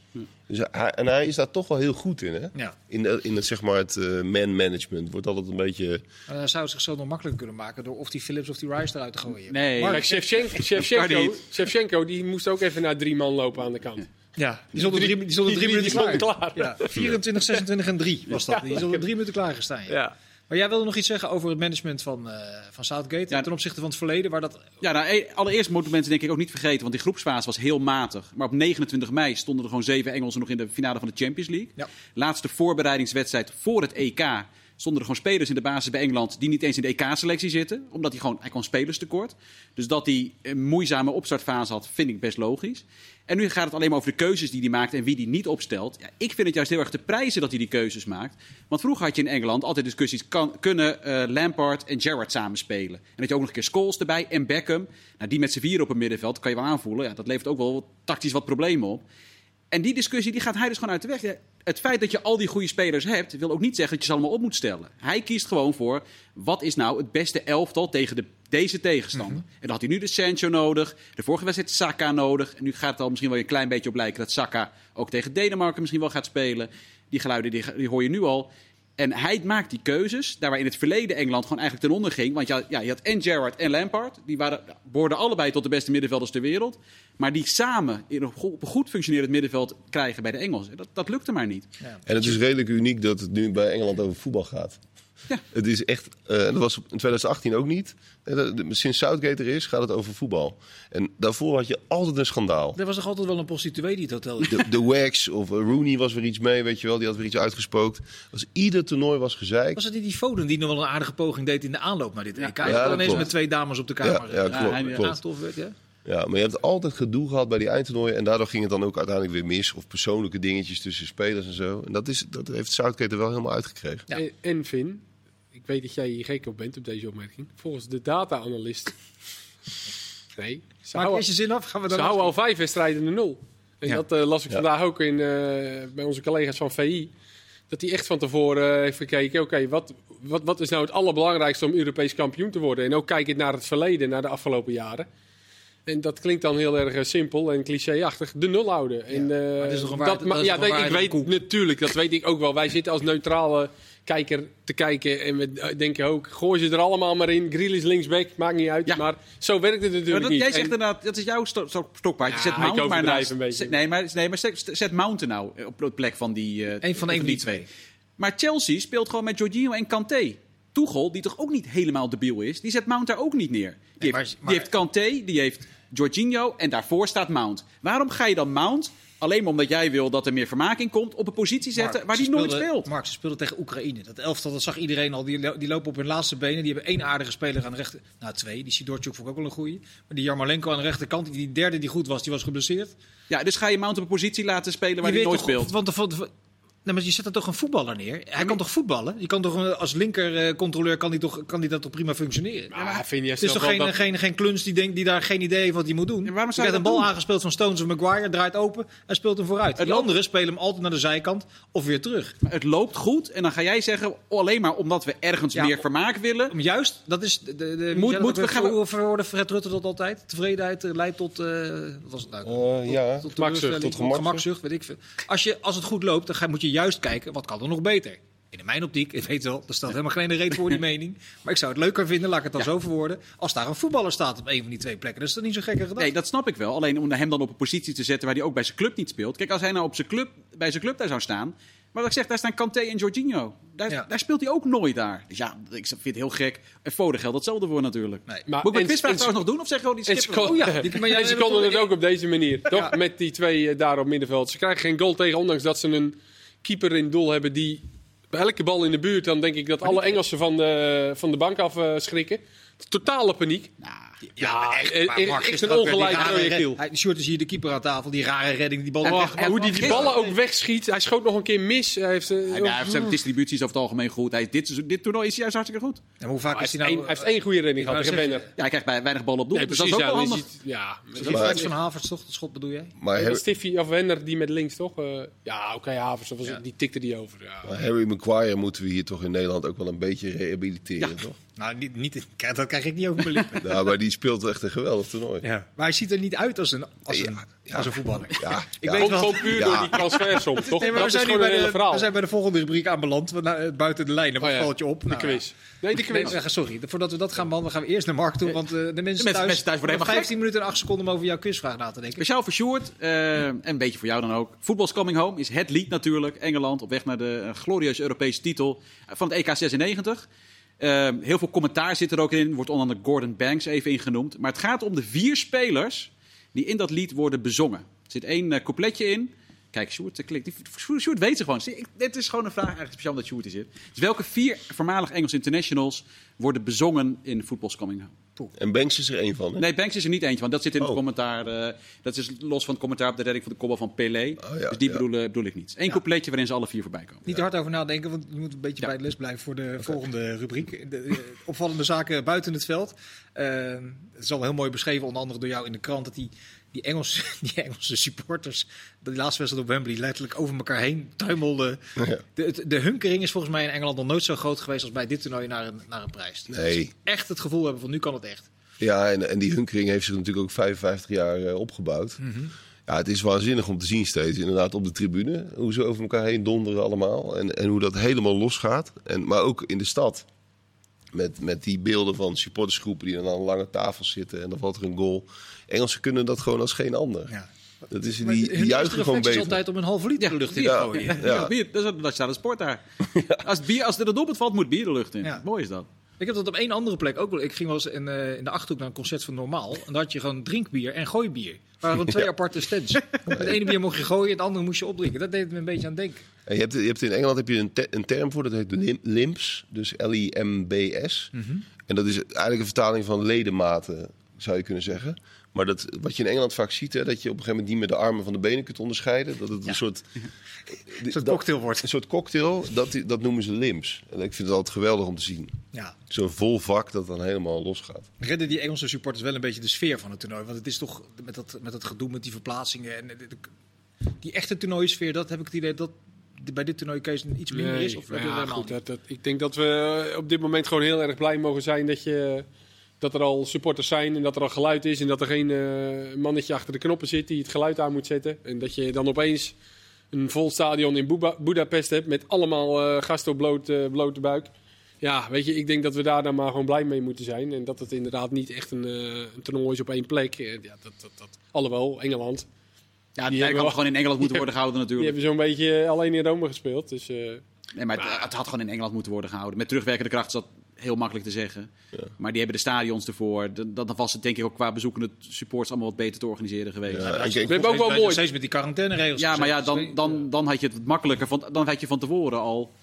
B: Dus hij, en hij is daar toch wel heel goed in, hè?
A: Ja.
B: In, in het, zeg maar, het eh, man-management wordt altijd een beetje...
A: Maar hij zou het zichzelf nog makkelijker kunnen maken door of die Phillips of die Rice eruit te gooien.
C: Nee.
A: Maar-
D: Shevchenko, die moest ook even naar drie man lopen aan de kant.
A: Ja, die stonden drie, die stonden
D: die
A: drie
D: drie-
A: minuten klaar.
D: klaar.
A: Ja, 24, 26 en 3 was dat. Die stonden drie minuten klaar gestaan. Ja. Maar jij wilde nog iets zeggen over het management van, eh, van Southgate
C: Ja.
A: ten opzichte van het verleden, waar dat
C: Ja, nou, e- allereerst moeten mensen denk ik ook niet vergeten, want die groepsfase was heel matig. Maar op 29 mei stonden er gewoon zeven Engelsen nog in de finale van de Champions League.
A: Ja.
C: Laatste voorbereidingswedstrijd voor het EK stonden er gewoon spelers in de basis bij Engeland die niet eens in de EK-selectie zitten. Omdat hij gewoon, hij kon spelers tekort. Dus dat hij een moeizame opstartfase had, vind ik best logisch. En nu gaat het alleen maar over de keuzes die hij maakt en wie die niet opstelt. Ja, ik vind het juist heel erg te prijzen dat hij die keuzes maakt. Want vroeger had je in Engeland altijd discussies, kan, kunnen eh, Lampard en Gerrard samen spelen? En dat je ook nog een keer Scholes erbij en Beckham. Nou, die met z'n vier op het middenveld, kan je wel aanvoelen. Ja, dat levert ook wel tactisch wat problemen op. En die discussie die gaat hij dus gewoon uit de weg. Het feit dat je al die goede spelers hebt, wil ook niet zeggen dat je ze allemaal op moet stellen. Hij kiest gewoon voor wat is nou het beste elftal tegen de, deze tegenstander. En dan had hij nu de Sancho nodig, de vorige wedstrijd Saka nodig. En nu gaat het al misschien wel een klein beetje op lijken dat Saka ook tegen Denemarken misschien wel gaat spelen. Die geluiden die, die hoor je nu al. En hij maakt die keuzes, daar waar in het verleden Engeland gewoon eigenlijk ten onder ging. Want ja, ja, je had en Gerrard en Lampard, die waren, behoorden allebei tot de beste middenvelders ter wereld. Maar die samen in een op een goed functionerend middenveld krijgen bij de Engelsen. Dat, dat lukte maar niet.
B: En het is redelijk uniek dat het nu bij Engeland over voetbal gaat.
C: Ja.
B: Het is echt, eh, en dat was in 2018 ook niet. Eh, Sinds Southgate er is, gaat het over voetbal. En daarvoor had je altijd een schandaal.
A: Er was toch altijd wel een prostituee die het hotel
B: De, de Wax of eh, Rooney was weer iets mee, weet je wel. Die had weer iets uitgespookt. Was, ieder toernooi was gezeik.
A: Was het niet die Foden die nog wel een aardige poging deed in de aanloop naar dit EK?
B: Ja,
A: Ja,
B: dat
A: ineens
B: klopt.
A: met twee dames op de kamer.
B: Ja, ja, klopt,
A: hij-
B: klopt.
A: werd, ja.
B: Ja, maar je hebt altijd gedoe gehad bij die eindtoernooien. En daardoor ging het dan ook uiteindelijk weer mis. Of persoonlijke dingetjes tussen spelers en zo. En dat, is, dat heeft Southgate er wel helemaal uitgekregen.
A: Ja.
D: En, en Finn, ik weet dat jij hier gek op bent op deze opmerking. Volgens de data-analyst. Nee, ze
A: Maak
D: houden,
A: je zin af, gaan we
D: ze
A: dan
D: houden al vijf wedstrijden de nul. En
A: Ja.
D: dat eh, las ik
B: Ja.
D: vandaag ook in, eh, bij onze collega's van VI. Dat hij echt van tevoren eh, heeft gekeken, oké, wat, wat, wat is nou het allerbelangrijkste om Europees kampioen te worden? En ook kijkend naar het verleden, naar de afgelopen jaren. En dat klinkt dan heel erg simpel en clichéachtig, de nul houden. En, eh,
A: het is toch een
D: dat, maar-
A: dat is
D: ja,
A: toch een
D: nee, ik weet
A: koek?
D: natuurlijk, dat weet ik ook wel. Wij zitten als neutrale kijker te kijken en we eh, denken ook, gooi ze er allemaal maar in. Grealish linksback, maakt niet uit.
C: Ja.
D: Maar zo werkt het natuurlijk
C: dat,
D: niet.
C: jij zegt
D: En-
C: inderdaad, dat is jouw sto sto- stokpaardje.
D: Ja,
C: zet
D: ik
C: Mount maar naast.
D: een beetje.
C: nee, maar, nee, maar zet, zet Mount er nou op de plek van die, eh,
A: Eén van één van die twee.
C: Maar Chelsea speelt gewoon met Jorginho en Kanté. Tuchel, die toch ook niet helemaal debiel is, die zet Mount daar ook niet neer. Die,
A: maar-
C: heeft,
A: maar-
C: die heeft Kanté, die heeft Jorginho en daarvoor staat Mount. Waarom ga je dan Mount, alleen maar omdat jij wil dat er meer vermaak in komt, op een positie zetten
A: Mark,
C: waar die nooit speelt?
A: Mark, ze speelden tegen Oekraïne. Dat elftal, dat zag iedereen al. Die, die lopen op hun laatste benen. Die hebben één aardige speler aan de rechter... Nou, twee. Die Sidorchuk vond ik ook wel een goeie. Maar die Jarmolenko aan de rechterkant, die derde die goed was, die was geblesseerd.
C: Ja, dus ga je Mount op een positie laten spelen waar hij
A: weet
C: nooit speelt.
A: Want de, nee, maar je zet er toch een voetballer neer? Hij kan toch voetballen? Je kan toch als linkercontroleur kan die toch, kan die dat toch prima functioneren?
D: Maar vind je
A: Het is toch geen,
D: dat-
A: geen, geen kluns die, denkt, die daar geen idee heeft wat hij moet doen?
C: Ja, waarom zou je
A: werd een bal
C: doen?
A: aangespeeld van Stones of Maguire, draait open en speelt hem vooruit. Die
C: loopt-
A: anderen spelen hem altijd naar de zijkant of weer terug.
C: Maar het loopt goed en dan ga jij zeggen, alleen maar omdat we ergens
A: Ja,
C: meer vermaak willen.
A: Om Juist, dat is de, de, de
C: Moet-
A: moet,
C: moeten we gaan-
A: verwoorden Fred Rutte dat altijd? Tevredenheid eh, leidt tot, eh, wat was het nou?
B: Eh, ja,
A: tot
B: tot
A: tot
B: gemakzucht.
A: gemakzucht, weet ik veel. Als, je, als het goed loopt, dan ga, moet je juist kijken, wat kan er nog beter? In mijn optiek, ik weet wel, er staat helemaal geen reden voor die mening. Maar ik zou het leuker vinden, laat ik het dan
C: Ja.
A: zo verwoorden, als daar een voetballer staat op een van die twee plekken. Dat is toch niet zo'n gekke gedachte?
C: Nee, dat snap ik wel. Alleen om hem dan op een positie te zetten waar hij ook bij zijn club niet speelt. Kijk, als hij nou op zijn club, bij zijn club daar zou staan. Maar wat ik zeg, daar staan Kanté en Jorginho. Daar,
A: Ja.
C: daar speelt hij ook nooit daar. Dus ja, ik vind het heel gek. En Foden geldt hetzelfde voor natuurlijk.
A: Nee.
D: Maar-
C: Moet ik mijn trouwens nog doen? Of zeg gewoon die? Oh ja.
A: die- maar jij
D: ze konden het ook op deze manier. Toch? Met die twee eh, daar op middenveld. Ze krijgen geen goal tegen, ondanks dat ze een keeper in doel hebben die bij elke bal in de buurt, dan denk ik dat alle Engelsen van de, van de bank af eh, schrikken. Totale paniek.
C: Nou,
D: Ja,
A: maar echt,
D: eh,
A: maar
D: eh, echt
A: is
D: een ongelijk projectiel.
A: Hij- Sjoerd is hier de keeper aan tafel, die rare redding, die bal
C: En-
A: weg.
C: en-
D: En hoe die die ballen ook wegschiet. Hij schoot nog een keer mis. Hij heeft, eh,
C: Ja, maar zijn distributie is over het algemeen goed. Hij, dit, dit toernooi is hij juist hartstikke goed.
A: Ja, maar hoe vaak
D: hij,
A: is
D: heeft
A: hij nou...
D: één, hij heeft één goede redding
A: Ik
D: gehad tegen.
C: Ja, hij krijgt bij weinig ballen op doel.
D: Nee,
C: dus
D: precies.
C: dat is ook
D: ja,
C: wel handig.
D: is hij- ja,
B: Maar-
A: van Havertz toch, dat schot bedoel jij?
B: Maar
D: Stiffy of Wenner, die met links toch? Eh, ja, oké, Havers, dat was,
A: Ja.
D: die tikte die over. Ja.
B: maar Harry Maguire moeten we hier toch in Nederland ook wel een beetje rehabiliteren, toch?
A: Nou, niet, niet, dat krijg ik niet over mijn lippen.
B: Nou, maar die speelt echt een geweldig toernooi.
A: Ja. Maar hij ziet er niet uit als een, als een,
B: Ja, ja.
A: als een voetballer.
B: Ja,
A: Ik
B: ja.
A: weet wel-
D: gewoon puur
B: Ja.
D: door die transfersom, toch?
A: Nee, maar
D: dat
A: we
D: is
A: zijn, nu
D: gewoon
A: bij
D: een hele
A: de,
D: verhaal.
A: we zijn bij de volgende rubriek aanbeland. Nou, buiten de lijnen, wat
D: Oh ja,
A: valt je op?
D: De
A: Nou,
D: quiz. Nee, de quiz.
A: sorry, voordat we dat gaan behandelen, gaan we eerst naar Mark toe. Want eh, de mensen, thuis,
C: mensen thuis worden helemaal
A: 15 minuten en 8 seconden om over jouw quizvraag na te denken.
C: Speciaal voor Sjoerd, eh, en een beetje voor jou dan ook. Football's Coming Home is het lied natuurlijk. Engeland op weg naar de eh, glorieuze Europese titel eh, van het EK 96. Eh, heel veel commentaar zit er ook in. Wordt onder andere Gordon Banks even ingenoemd. Maar het gaat om de vier spelers die in dat lied worden bezongen. Er zit één eh, coupletje in. Kijk, Sjoerd, eh, klikt. Sjoerd weet ze gewoon. Dit is gewoon een vraag, eigenlijk speciaal omdat Sjoerd is hier. Dus welke vier voormalig Engels internationals worden bezongen in Football's Coming Home?
B: En Banks is er één van, hè?
C: Nee, Banks is er niet eentje, want dat zit in het
B: Oh.
C: commentaar. eh, dat is los van het commentaar op de redding van de kopbal van Pelé.
B: Oh, ja,
C: dus die
B: ja.
C: bedoel, bedoel ik niet. Eén coupletje waarin ze alle vier voorbij komen.
A: Niet te hard over nadenken, want je moet een beetje
C: Ja.
A: bij de les blijven voor de volgende rubriek. De, eh, opvallende zaken buiten het veld. Eh, het is al heel mooi beschreven, onder andere door jou in de krant, dat die, die, Engelse, die Engelse supporters, de laatste wedstrijd op Wembley, letterlijk over elkaar heen tuimelden.
B: Ja.
A: De, de hunkering is volgens mij in Engeland nog nooit zo groot geweest als bij dit toernooi naar een, naar een prijs.
B: Nee.
A: Echt het gevoel hebben van nu kan het echt.
B: Ja, en, en die hunkering heeft zich natuurlijk ook 55 jaar eh, opgebouwd. Ja, het is waanzinnig om te zien steeds, inderdaad, op de tribune. Hoe ze over elkaar heen donderen allemaal. En, en hoe dat helemaal losgaat. En, maar ook in de stad. Met, met die beelden van supportersgroepen die dan aan lange tafels zitten. En dan valt er een goal. Engelsen kunnen dat gewoon als geen ander.
A: Ja.
B: Dat is, die, die juichen gewoon
A: reflex is
B: beter.
A: altijd om een halve liter de lucht in te
B: Ja.
A: gooien.
C: Ja,
B: Ja.
C: bier, dat is een nationale sport daar. Als, het bier, als er een doelpunt valt, moet bier de lucht in.
A: Ja.
C: Mooi is dat.
A: Ik heb dat op één andere plek ook wel. Ik ging wel eens in, eh, in de Achterhoek naar een concert van Normaal. En daar had je gewoon drinkbier en gooibier. Er waren gewoon twee aparte stands. Het ene bier mocht je gooien, het andere moest je opdrinken. Dat deed het me een beetje aan denken.
B: En je, hebt, je hebt in Engeland heb je een, te- een term voor, dat heet lim- limps. Dus L-I-M-B-S. En dat is eigenlijk een vertaling van ledematen, zou je kunnen zeggen. Maar dat, wat je in Engeland vaak ziet, hè, dat je op een gegeven moment niet meer de armen van de benen kunt onderscheiden. Dat het een soort...
A: Een soort
B: dat-
A: cocktail wordt.
B: Een soort cocktail, dat, dat noemen ze limps. En ik vind het altijd geweldig om te zien.
A: Ja.
B: Zo'n vol vak dat dan helemaal losgaat.
A: Redden die Engelse supporters wel een beetje de sfeer van het toernooi. Want het is toch met dat, met dat gedoe met die verplaatsingen. En de- de- die echte toernooisfeer, dat heb ik het idee dat bij dit toernooi Kees iets minder is. Of
D: ja, goed, dat, dat, ik denk dat we op dit moment gewoon heel erg blij mogen zijn dat, je, dat er al supporters zijn en dat er al geluid is. En dat er geen eh, mannetje achter de knoppen zit die het geluid aan moet zetten. En dat je dan opeens een vol stadion in Boeba- Budapest hebt met allemaal eh, gasten op bloot, eh, blote buik. Ja, weet je, ik denk dat we daar dan maar gewoon blij mee moeten zijn. En dat het inderdaad niet echt een, een toernooi is op één plek. Ja, dat, dat, dat. Alhoewel, Engeland,
C: Ja,
D: Die
C: die had
D: wel-
C: gewoon in Engeland moeten worden gehouden
D: die
C: natuurlijk.
D: hebben zo'n beetje alleen in Rome gespeeld. Dus...
C: Nee, maar het, het had gewoon in Engeland moeten worden gehouden. Met terugwerkende kracht dat heel makkelijk te zeggen. Maar die hebben de stadions ervoor. Dan, dan was het denk ik ook qua bezoekende supports allemaal wat beter te organiseren geweest.
B: Ja,
C: Ja,
D: We hebben ook wel mooi.
A: Steeds met die quarantaineregels.
C: maar ja, dan, dan, dan had je het wat makkelijker. Van, dan had je van tevoren al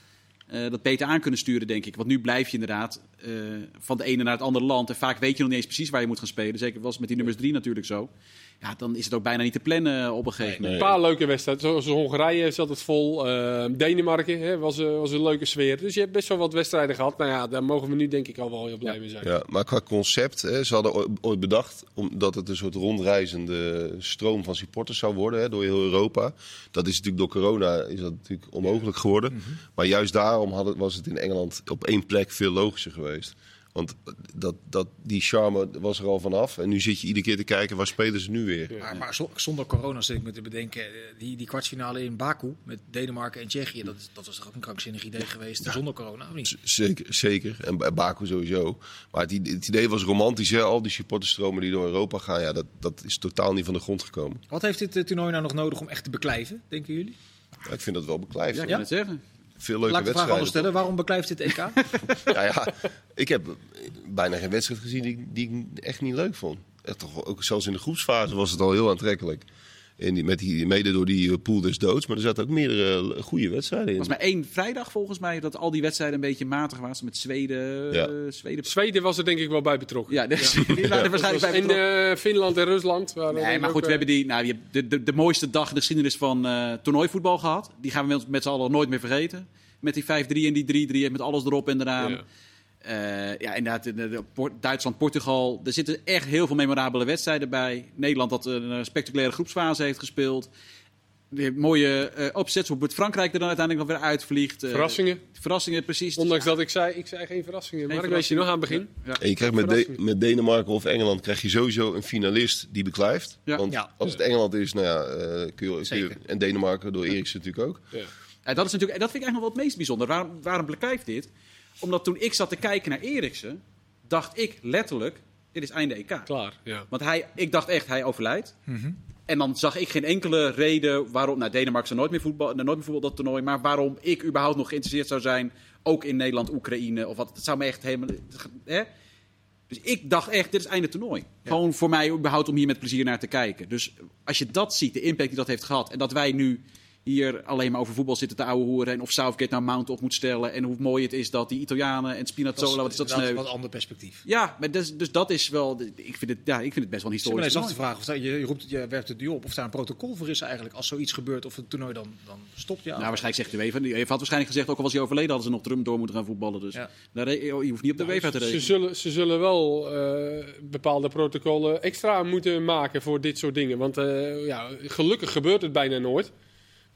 C: eh, dat beter aan kunnen sturen, denk ik. Want nu blijf je inderdaad eh, van het ene naar het andere land. En vaak weet je nog niet eens precies waar je moet gaan spelen. Zeker was het met die nummers drie natuurlijk zo. Ja, dan is het ook bijna niet te plannen op een gegeven moment.
D: Een paar leuke wedstrijden. Zoals Hongarije zat het vol. Eh, Denemarken hè, was, eh, was een leuke sfeer. Dus je hebt best wel wat wedstrijden gehad. Nou ja, daar mogen we nu denk ik al wel heel blij mee zijn.
B: Ja, maar qua concept, hè, ze hadden ooit- bedacht omdat het een soort rondreizende stroom van supporters zou worden hè, door heel Europa. Dat is natuurlijk door corona is dat natuurlijk onmogelijk geworden. Maar juist daarom had het, was het in Engeland op één plek veel logischer geweest. Want dat, dat, die charme was er al vanaf. En nu zit je iedere keer te kijken, waar spelen ze nu weer?
A: Maar, maar zo- zonder corona zit ik me te bedenken. eh, Die, die kwartfinale in Baku met Denemarken en Tsjechië. Dat, dat was toch ook een krankzinnig idee geweest zonder corona? Of niet?
B: Zeker, zeker. En bij Baku sowieso. Maar het, idee- het idee was romantisch. Hè? Al die supporterstromen die door Europa gaan, ja, dat, dat is totaal niet van de grond gekomen.
A: Wat heeft dit eh, toernooi nou nog nodig om echt te beklijven, denken jullie?
B: Ja, ik vind dat wel beklijft.
C: Ja, ik kan het zeggen.
B: Veel leuke
A: Laat ik de vraag
B: wedstrijden.
A: anders stellen. Waarom beklijft dit EK?
B: Ja, ja, ik heb bijna geen wedstrijd gezien die, ik- die ik echt niet leuk vond. Echt toch, ook zelfs in de groepsfase was het al heel aantrekkelijk. En die, met die, mede door die eh, pool des doods. Maar er zaten ook meerdere eh, goede wedstrijden in.
C: Het was maar één vrijdag volgens mij dat al die wedstrijden een beetje matig waren. Met Zweden.
B: Ja.
C: eh, Zweden.
D: Zweden was er denk ik wel bij betrokken.
C: Ja, dus er waarschijnlijk bij
D: En
C: betrokken.
D: eh, Finland en Rusland. waren
C: Nee, maar goed,
D: ook,
C: we hebben die, nou, je hebt de, de, de mooiste dag in de geschiedenis van eh toernooivoetbal gehad. Die gaan we met, met z'n allen nooit meer vergeten. Met die 5-3 en die 3-3 en met alles erop en eraan.
D: Ja.
C: Ja, inderdaad, de, de, Port- Duitsland, Portugal. Er zitten echt heel veel memorabele wedstrijden bij. Nederland dat een eh, spectaculaire groepsfase heeft gespeeld. Mooie uh, opzets hoe Frankrijk er dan uiteindelijk nog weer uitvliegt. Eh,
D: Verrassingen.
C: Verrassingen, precies.
D: Ondanks dat ik zei, ik zei geen verrassingen. Maar ik weet je nog aan het begin.
C: Ja.
B: En je krijgt met, de- met Denemarken of Engeland krijg je sowieso een finalist die beklijft.
C: Ja.
B: Want
A: Ja.
B: als het Engeland is, nou ja, eh, kun je, kun je-
A: Zeker.
B: en Denemarken door Eriksen natuurlijk ook.
D: Ja.
C: Ja, dat, is natuurlijk, en dat vind ik eigenlijk nog wel het meest bijzonder. Waarom, waarom beklijft dit? Omdat toen ik zat te kijken naar Eriksen, dacht ik letterlijk, dit is einde EK.
D: Klaar, ja.
C: Want hij, ik dacht echt, hij overlijdt. En dan zag ik geen enkele reden waarom... Nou, Denemarken zou nooit meer voetbal, nou, nooit meer voetbal dat toernooi. Maar waarom ik überhaupt nog geïnteresseerd zou zijn, ook in Nederland, Oekraïne of wat. Dat zou me echt helemaal... Hè? Dus ik dacht echt, dit is einde toernooi. Gewoon voor mij überhaupt om hier met plezier naar te kijken. Dus als je dat ziet, de impact die dat heeft gehad. En dat wij nu hier alleen maar over voetbal zitten te ouwe hoeren. En of Southgate nou Mount op moet stellen. En hoe mooi het is dat die Italianen en Spinazzola, wat is dat sneu.
A: een wat ander perspectief.
C: Ja, maar dus, dus dat is wel... Ik vind het, ja, ik vind het best wel
A: Ik
C: historisch
A: te
C: toernooi.
A: vragen, of daar- je, je, roept, je werpt het nu op, of daar een protocol voor is eigenlijk als zoiets gebeurt, of het toernooi dan, dan stopt. Ja,
C: Nou, waarschijnlijk zegt de UEFA. UEFA had waarschijnlijk gezegd, ook al was hij overleden, hadden ze nog drum door moeten gaan voetballen. Dus
A: Ja.
C: daar, je hoeft niet op de UEFA te
D: Ze
C: rekenen.
D: zullen, ze zullen wel eh, bepaalde protocollen extra moeten maken voor dit soort dingen. Want eh, ja, gelukkig gebeurt het bijna nooit.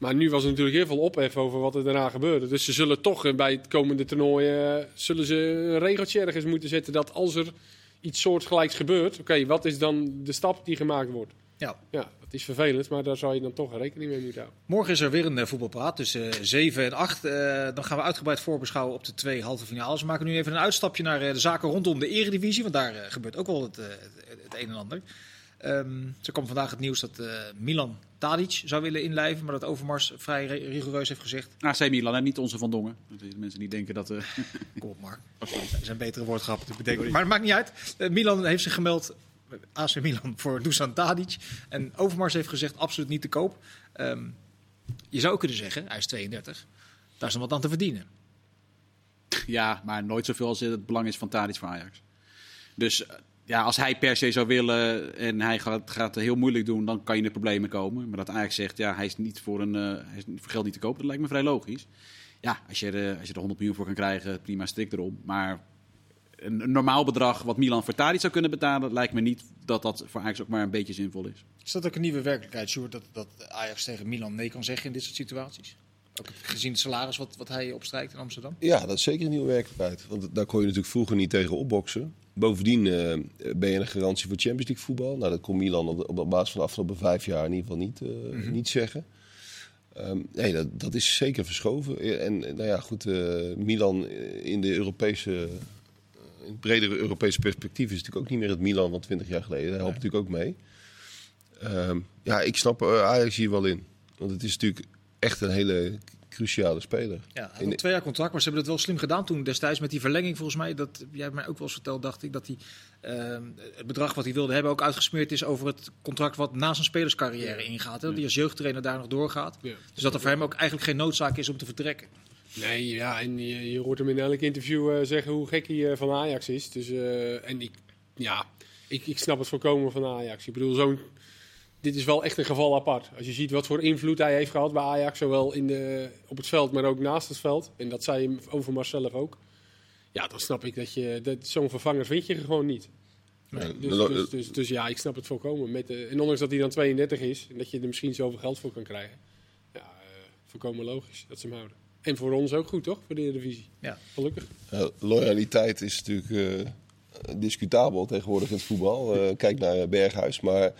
D: Maar nu was er natuurlijk heel veel ophef over wat er daarna gebeurde. Dus ze zullen toch eh, bij het komende toernooi eh, zullen ze een regeltje ergens moeten zetten dat als er iets soortgelijks gebeurt, oké, wat is dan de stap die gemaakt wordt?
A: Ja.
D: Ja, dat is vervelend, maar daar zou je dan toch rekening mee moeten houden.
A: Morgen is er weer een eh, voetbalpraat tussen 7 en 8. Eh, dan gaan we uitgebreid voorbeschouwen op de twee halve finales. We maken nu even een uitstapje naar de zaken rondom de eredivisie. Want daar gebeurt ook wel het, het, het een en ander. Ehm er kwam vandaag het nieuws dat Milan Tadic zou willen inlijven. Maar dat Overmars vrij ri- rigoureus heeft gezegd.
C: AC Milan en niet onze Van Dongen. Dat de mensen die denken dat... eh,
A: Kom op Mark. Zijn betere woordgrappen te bedenken. Maar het maakt niet uit. Eh, Milan heeft zich gemeld. eh, AC Milan voor Dusan Tadic. En Overmars heeft gezegd absoluut niet te koop. Ehm, je zou kunnen zeggen, hij is 32. Daar is nog wat aan te verdienen.
C: Ja, maar nooit zoveel als het belang is van Tadic voor Ajax. Dus ja, als hij per se zou willen en hij gaat, gaat het heel moeilijk doen, dan kan je in de problemen komen. Maar dat Ajax zegt, ja, hij is niet voor, een, eh, hij is voor geld niet te kopen, dat lijkt me vrij logisch. Ja, als je, er, als je er 100 miljoen voor kan krijgen, prima, strik erom. Maar een, een normaal bedrag wat Milan voor Tadic zou kunnen betalen, lijkt me niet dat dat voor Ajax ook maar een beetje zinvol is.
A: Is dat ook een nieuwe werkelijkheid, Sjoerd? Dat, dat Ajax tegen Milan nee kan zeggen in dit soort situaties? Ook gezien het salaris wat, wat hij opstrijkt in Amsterdam?
B: Ja, dat is zeker een nieuwe werkelijkheid. Want daar kon je natuurlijk vroeger niet tegen opboksen. Bovendien eh, ben je een garantie voor Champions League voetbal. Nou, dat kon Milan op, de- op basis van de afgelopen vijf jaar in ieder geval niet, eh, niet zeggen. Ehm, nee, dat, dat is zeker verschoven. Eh, En nou ja, goed, Milan in de Europese, in het bredere Europese perspectief is natuurlijk ook niet meer het Milan van 20 jaar geleden. Daar helpt natuurlijk ook mee. Ehm, ja, ik snap Ajax hier wel in. Want het is natuurlijk echt een hele cruciale speler.
A: Ja, hij had twee jaar contract, maar ze hebben het wel slim gedaan toen destijds met die verlenging volgens mij. Dat jij hebt mij ook wel eens verteld, dacht ik, dat hij ehm, het bedrag wat hij wilde hebben ook uitgesmeerd is over het contract wat na zijn spelerscarrière ingaat. Hè? Dat hij als jeugdtrainer daar nog doorgaat.
D: Ja.
A: Dus dat er voor hem ook eigenlijk geen noodzaak is om te vertrekken.
D: Nee, ja, en je, je hoort hem in elk interview eh, zeggen hoe gek hij eh, van Ajax is. Dus, eh, en ik, ja, ik, ik snap het voorkomen van Ajax. Ik bedoel, zo'n, dit is wel echt een geval apart. Als je ziet wat voor invloed hij heeft gehad bij Ajax, zowel in de, op het veld, maar ook naast het veld. En dat zei hem over zelf ook. Ja, dan snap ik dat je, dat, zo'n vervanger vind je gewoon niet.
B: Nee,
D: Dus, dus, dus, dus ja, ik snap het volkomen. Met, eh, en ondanks dat hij dan 32 is en dat je er misschien zoveel geld voor kan krijgen. Ja, eh volkomen logisch dat ze hem houden. En voor ons ook goed, toch? Voor de Eredivisie.
A: Ja.
D: Gelukkig.
B: Loyaliteit is natuurlijk eh, discutabel tegenwoordig in het voetbal. Eh, kijk naar Berghuis. Maar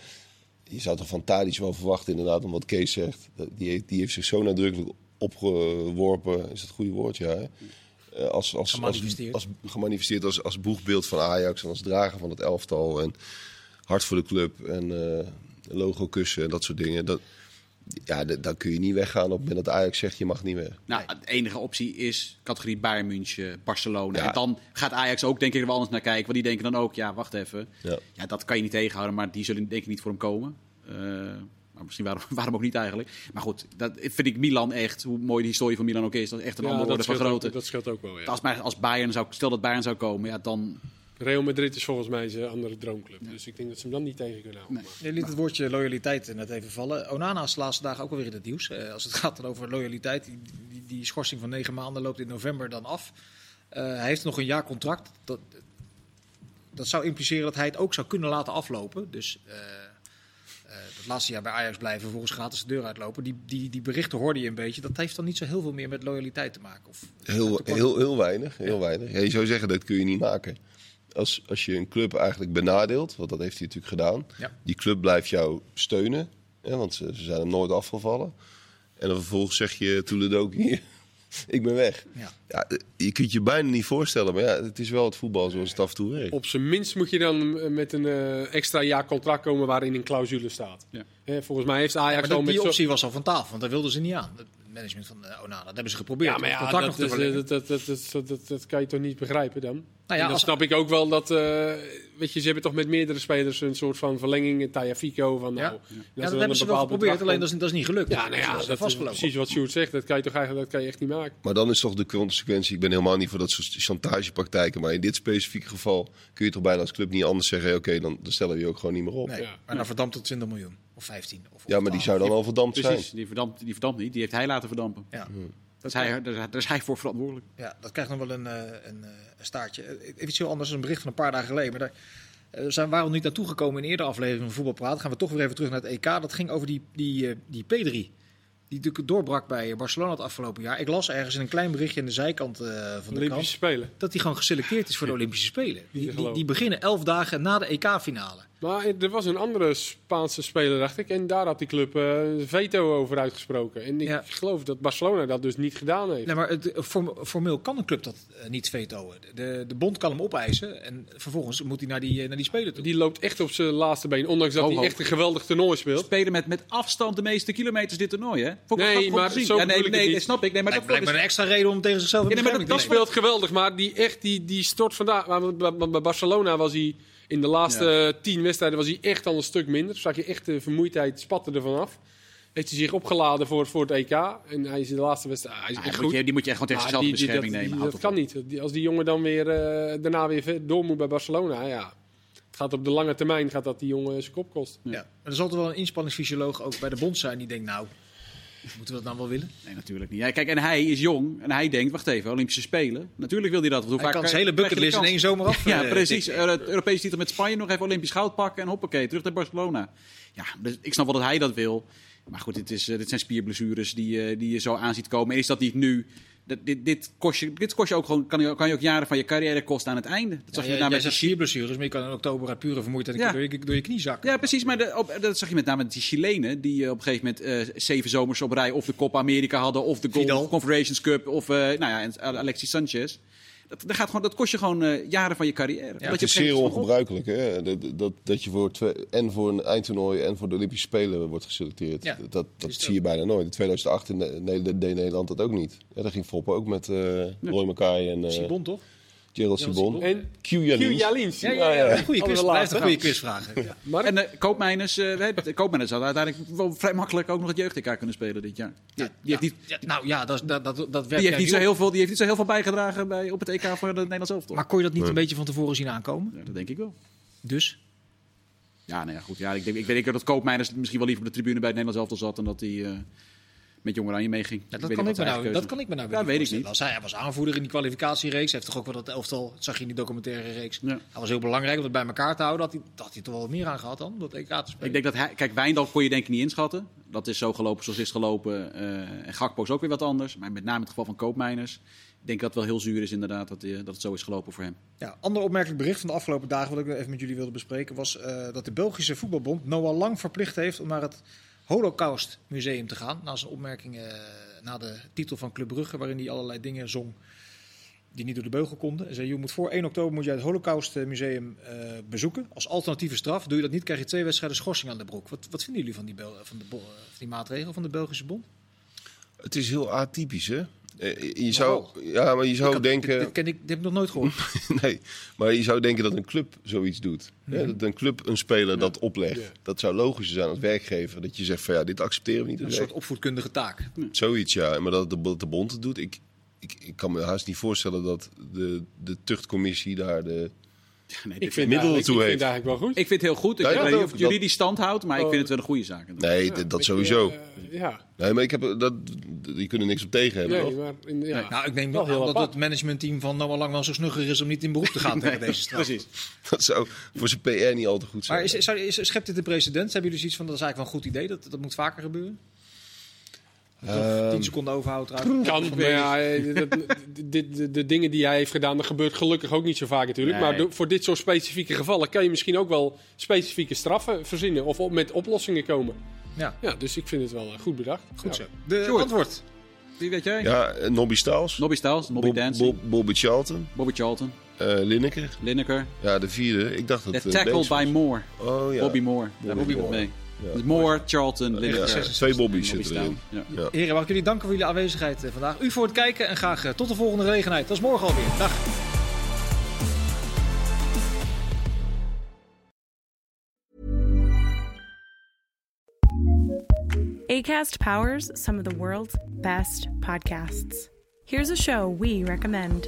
B: je zou toch van Tadic wel verwachten, inderdaad, om wat Kees zegt. Die heeft, die heeft zich zo nadrukkelijk opgeworpen, is het goede woord, ja. hè? Eh, als, als, als,
A: Gemanifesteerd.
B: als, gemanifesteerd als, als boegbeeld van Ajax en als drager van het elftal. En hart voor de club en eh, logo kussen en dat soort dingen. Dat, ja, d- daar kun je niet weggaan op het moment dat Ajax zegt je mag niet weg.
C: Nou, de enige optie is categorie Bayern München, Barcelona.
B: Ja.
C: En dan gaat Ajax ook denk ik er wel anders naar kijken. Want die denken dan ook, ja, wacht even.
B: Ja.
C: Ja, dat kan je niet tegenhouden, maar die zullen denk ik niet voor hem komen. Eh, maar misschien waarom, waarom ook niet eigenlijk. Maar goed, dat vind ik Milan echt, hoe mooi de historie van Milan ook is. Dat is echt een andere orde van grootte.
D: ook, dat scheelt ook wel, ja.
C: Als, maar als Bayern zou, stel dat Bayern zou komen, ja, dan...
D: Real Madrid is volgens mij zijn andere droomclub. Dus ik denk dat ze hem dan niet tegen kunnen houden.
C: Nee.
A: Je liet het woordje loyaliteit net even vallen. Onana is de laatste dagen ook alweer in het nieuws. Eh, als het gaat dan over loyaliteit, die, die, die schorsing van negen maanden loopt in november dan af. Eh, hij heeft nog een jaar contract. Dat, dat zou impliceren dat hij het ook zou kunnen laten aflopen. Dus eh, eh, het laatste jaar bij Ajax blijven, vervolgens gratis de deur uitlopen. Die, die, die berichten hoorde je een beetje. Dat heeft dan niet zo heel veel meer met loyaliteit te maken. Of,
B: Heel, heel, heel weinig. Heel weinig. Ja, je zou zeggen, dat kun je niet maken. Als, als je een club eigenlijk benadeelt, want dat heeft hij natuurlijk gedaan.
A: Ja.
B: Die club blijft jou steunen, hè, want ze, ze zijn hem nooit afgevallen. En dan vervolgens zeg je, Toeledoki, ik ben weg.
A: Ja.
B: Ja, je kunt je bijna niet voorstellen, maar ja, het is wel het voetbal zoals het af en toe werkt.
D: Op zijn minst moet je dan eh, met een eh, extra jaar contract komen waarin een clausule staat.
C: Ja.
D: Hè, volgens mij heeft Ajax
A: Maar
D: al
A: dat,
D: met
A: die
D: zo-
A: optie was al van tafel, want daar wilden ze niet aan. Management van uh, Onana. Dat hebben ze geprobeerd.
D: Ja, maar ja, dat, is, eh, dat, dat, dat, dat, dat, dat kan je toch niet begrijpen dan?
A: Nou
D: en
A: ja,
D: dan
A: als,
D: snap ik ook wel dat, eh, weet je, ze hebben toch met meerdere spelers een soort van verlenging, Taya Fico, van
A: Ja.
D: nou,
A: ja, dat
D: dan
A: hebben ze wel geprobeerd, alleen dat is, dat is niet gelukt.
D: Ja, nou ja, dat is
A: vastgelopen.
D: precies wat Sjoerd zegt, dat kan je toch eigenlijk dat kan je echt niet maken.
B: Maar dan is toch de consequentie, ik ben helemaal niet voor dat soort chantagepraktijken, maar in dit specifieke geval kun je toch bijna als club niet anders zeggen, oké, dan, dan stellen we je ook gewoon niet meer op.
A: Nee,
D: Ja.
A: maar dan verdampt het 20 miljoen. Of 15. Of,
B: Ja, maar die zou dan al verdampt zijn.
C: Precies, die verdampt, die verdampt niet. Die heeft hij laten verdampen.
A: Ja.
C: Dat is hij, daar, daar is hij voor verantwoordelijk.
A: Ja, dat krijgt nog wel een, eh, een, eh, een staartje. Eh, Even iets heel anders, een bericht van een paar dagen geleden. Maar daar zijn, we niet naartoe gekomen in een eerdere aflevering van Voetbalpraat. Gaan we toch weer even terug naar het EK. Dat ging over die, die, eh, die P3. Die natuurlijk doorbrak bij Barcelona het afgelopen jaar. Ik las ergens in een klein berichtje aan de zijkant eh, van de krant...
D: Olympische Spelen.
A: dat hij gewoon geselecteerd is voor de Olympische Spelen. Die, die, die beginnen elf dagen na de EK-finale.
D: Maar er was een andere Spaanse speler, dacht ik. En daar had die club eh, veto over uitgesproken. En ik
A: Ja.
D: geloof dat Barcelona dat dus niet gedaan heeft.
A: Nee, maar het, eh, form- formeel kan een club dat eh, niet vetoen. De, de bond kan hem opeisen en vervolgens moet hij naar die, eh, naar die Spelen toe.
D: Die loopt echt op zijn laatste been. Ondanks dat
C: Ho,
D: hij echt een geweldig toernooi speelt.
C: Spelen met, met afstand de meeste kilometers dit toernooi, hè? Vond
D: Nee,
C: grappig om
D: maar zo
C: ja, nee, nee, dat snap ik. Nee, maar dat
A: dat blijkt me een extra reden om tegen zichzelf in
C: Ja, nee, maar
D: Dat
A: te
D: speelt geweldig, maar die, echt, die, die stort vandaag. maar bij Barcelona was hij in de laatste tien wedstrijden was hij echt al een stuk minder. Zag je echt de vermoeidheid spatte ervan af. Heeft hij zich opgeladen voor, voor het EK. En hij is in de laatste wedstrijd. Hij is
C: Ja,
D: echt
C: moet
D: goed.
C: je, die moet je echt gewoon tegen zichzelf bescherming nemen.
D: die- dat kan niet. Als die jongen dan weer eh, daarna weer door moet bij Barcelona, ja. Het gaat op de lange termijn gaat dat die jongen zijn kop kosten.
A: Ja. Maar er zal toch wel een inspanningsfysioloog ook bij de bond zijn die denkt, nou, moeten we dat nou wel willen?
C: Nee, natuurlijk niet. Ja, kijk, en hij is jong en hij denkt, wacht even, Olympische Spelen. Natuurlijk wil hij dat. want hoe
A: Hij
C: vaak
A: kan zijn hele bucketlist in één zomer af.
C: Ja,
A: eh,
C: precies. Eh, Het Europese titel met Spanje nog even Olympisch goud pakken en hoppakee, terug naar Barcelona. Ja, dus ik snap wel dat hij dat wil. Maar goed, dit, is, eh, dit zijn spierblessures die, eh, die je zo aan ziet komen. En is dat niet nu? Dat, dit, dit, kost je, dit kost je ook gewoon, kan, je, kan je ook jaren van je carrière kosten aan het einde. Dat zag
A: Ja,
C: je met name met die
A: spierblessures, maar je kan in oktober uit pure vermoeidheid
C: Ja.
A: door, je, door je knie zakken.
C: Ja, precies. Maar de, op, dat zag je met name met die Chilenen. Die eh, op een gegeven moment eh, zeven zomers op rij. of de Copa America hadden. of de. Golf Confederations Cup. of eh, nou ja, en Alexis Sanchez. Dat, dat, gaat gewoon, dat kost je gewoon eh, jaren van je carrière. Je
B: Het is zeer ongebruikelijk hè? Dat, dat, dat je voor twee, en voor een eindtoernooi en voor de Olympische Spelen wordt geselecteerd.
A: Ja,
B: dat dat zie je bijna nooit. In 2008 in Ne- Ne- deed Nederland dat ook niet. Ja, daar ging Foppen ook met eh Roy Mackay en eh
A: Sibon toch?
B: Gerald Sibon.
D: En
B: Q Jalins.
D: Q Jalins.
A: Ja, ja, ja. Goeie quiz. Blijft een goede quizvragen. Ja.
C: En de koopmijners, eh we hebben, koopmijners hadden uiteindelijk wel vrij makkelijk ook nog het jeugd-EK kunnen spelen dit jaar. Die, die heeft niet,
A: nou ja, dat, dat, dat,
C: die heeft niet zo heel veel, die heeft niet zo heel veel bijgedragen bij, op het EK voor het Nederlands elftal.
A: Maar kon je dat niet een beetje van tevoren zien aankomen?
C: Ja, dat denk ik wel.
A: Dus?
C: Ja, nou ja, goed. Ja, ik, denk, ik weet dat koopmijners misschien wel liever op de tribune bij het Nederlands elftal zat... dan dat hij eh, met Jong Oranje meeging.
A: Ja,
C: Ik
A: dat, kan ik me nou, dat kan ik me nou
C: Ja, weet ik niet.
A: Als hij, hij was aanvoerder in die kwalificatiereeks. Heeft toch ook wel dat elftal, dat zag je in die documentaire reeks.
C: Ja.
A: Hij was heel belangrijk om het bij elkaar te houden. Dat hij, dat hij toch wel wat meer aan gehad dan, dat EK te spelen.
C: Ik denk dat hij... Kijk, Wijndal kon je denk ik niet inschatten. Dat is zo gelopen zoals is gelopen. eh, en Gakpo is ook weer wat anders. Maar met name het geval van koopmijners... Ik denk dat het wel heel zuur is inderdaad dat, eh, dat het zo is gelopen voor hem.
A: Ja, ander opmerkelijk bericht van de afgelopen dagen, wat ik even met jullie wilde bespreken, was eh, dat de Belgische voetbalbond Noah Lang verplicht heeft om naar het Holocaust Museum te gaan. Na zijn opmerking eh, na de titel van Club Brugge, waarin hij allerlei dingen zong die niet door de beugel konden. En zei, je moet voor 1 oktober moet je het Holocaust Museum eh, bezoeken. Als alternatieve straf. Doe je dat niet, krijg je twee wedstrijden schorsing aan de broek. Wat, wat vinden jullie van die, van, de, eh, van die maatregel van de Belgische bond?
B: Het is heel atypisch, hè? Eh, Je zou, ja, maar je
A: Ik
B: zou
A: had-
B: denken...
A: Dit, dit, ken ik, dit heb ik nog nooit gehoord.
B: Nee, maar je zou denken dat een club zoiets doet.
A: Mhm.
B: Hè, dat een club een speler dat oplegt.
D: Ja.
B: Dat zou logisch zijn als werkgever. Dat je zegt van ja, dit accepteren we niet.
A: Een soort opvoedkundige taak.
B: Zoiets, ja. Maar dat de, de bond het doet, ik, ik, ik kan me haast niet voorstellen dat de, de tuchtcommissie daar de...
C: Nee,
D: ik vind, eigenlijk, ik vind het
B: heeft.
D: eigenlijk wel goed.
C: ik vind het heel goed. Ik
B: Ja,
C: weet
B: dat
C: niet of het juridisch stand houdt, maar ik
D: Oh.
C: vind het wel een goede zaak.
B: Nee,
D: Ja,
B: dat
D: je,
B: sowieso.
D: eh, ja,
B: Nee, maar ik heb dat, die kunnen niks op tegen hebben,
D: nee, maar in, ja.
A: Nou, ik denk
D: Wel
A: dat het managementteam van Noah Lang wel zo snugger is om niet in beroep te gaan tegen deze straf.
C: Precies.
B: Dat zou voor zijn PR niet al te goed zijn.
A: Maar is, is, schept dit een precedent? Hebben jullie zoiets van dat is eigenlijk wel een goed idee? Dat, dat moet vaker gebeuren?
B: Ehm,
A: 10 seconden overhoud trouwens.
D: Kan, maar ja, eh, dit- de, de dingen die hij heeft gedaan, dat gebeurt gelukkig ook niet zo vaak natuurlijk.
C: Nee.
D: Maar voor dit soort specifieke gevallen kan je misschien ook wel specifieke straffen verzinnen of op, met oplossingen komen.
A: Ja,
D: Ja, dus ik vind het wel eh, goed bedacht.
A: goed
D: Ja.
A: zo. De antwoord.
C: Wie weet jij?
B: Ja, eh, Nobby Staals.
C: Nobby Styles, Nobby
B: Bob,
C: Dancing,
B: Bob- Bobby Charlton.
C: Bobby Charlton,
B: eh Lineker.
C: Lineker.
B: Ja, de vierde. Ik dacht dat
C: The Tackle by. Moore.
B: Oh ja.
C: Bobby Moore. Daar
B: Bobby
C: Bobby
B: Moore.
C: mee. Dus Moore, Charlton.
B: Ja, twee Bobby's
C: en Bobby
B: zitten erin.
C: Staan. Ja.
B: Ja.
A: Heren, mag ik jullie danken voor jullie aanwezigheid eh, vandaag. U voor het kijken en graag eh, tot de volgende gelegenheid. Dat is morgen alweer. Dag.
E: ACAST powers some of the world's best podcasts. Here's a show we recommend.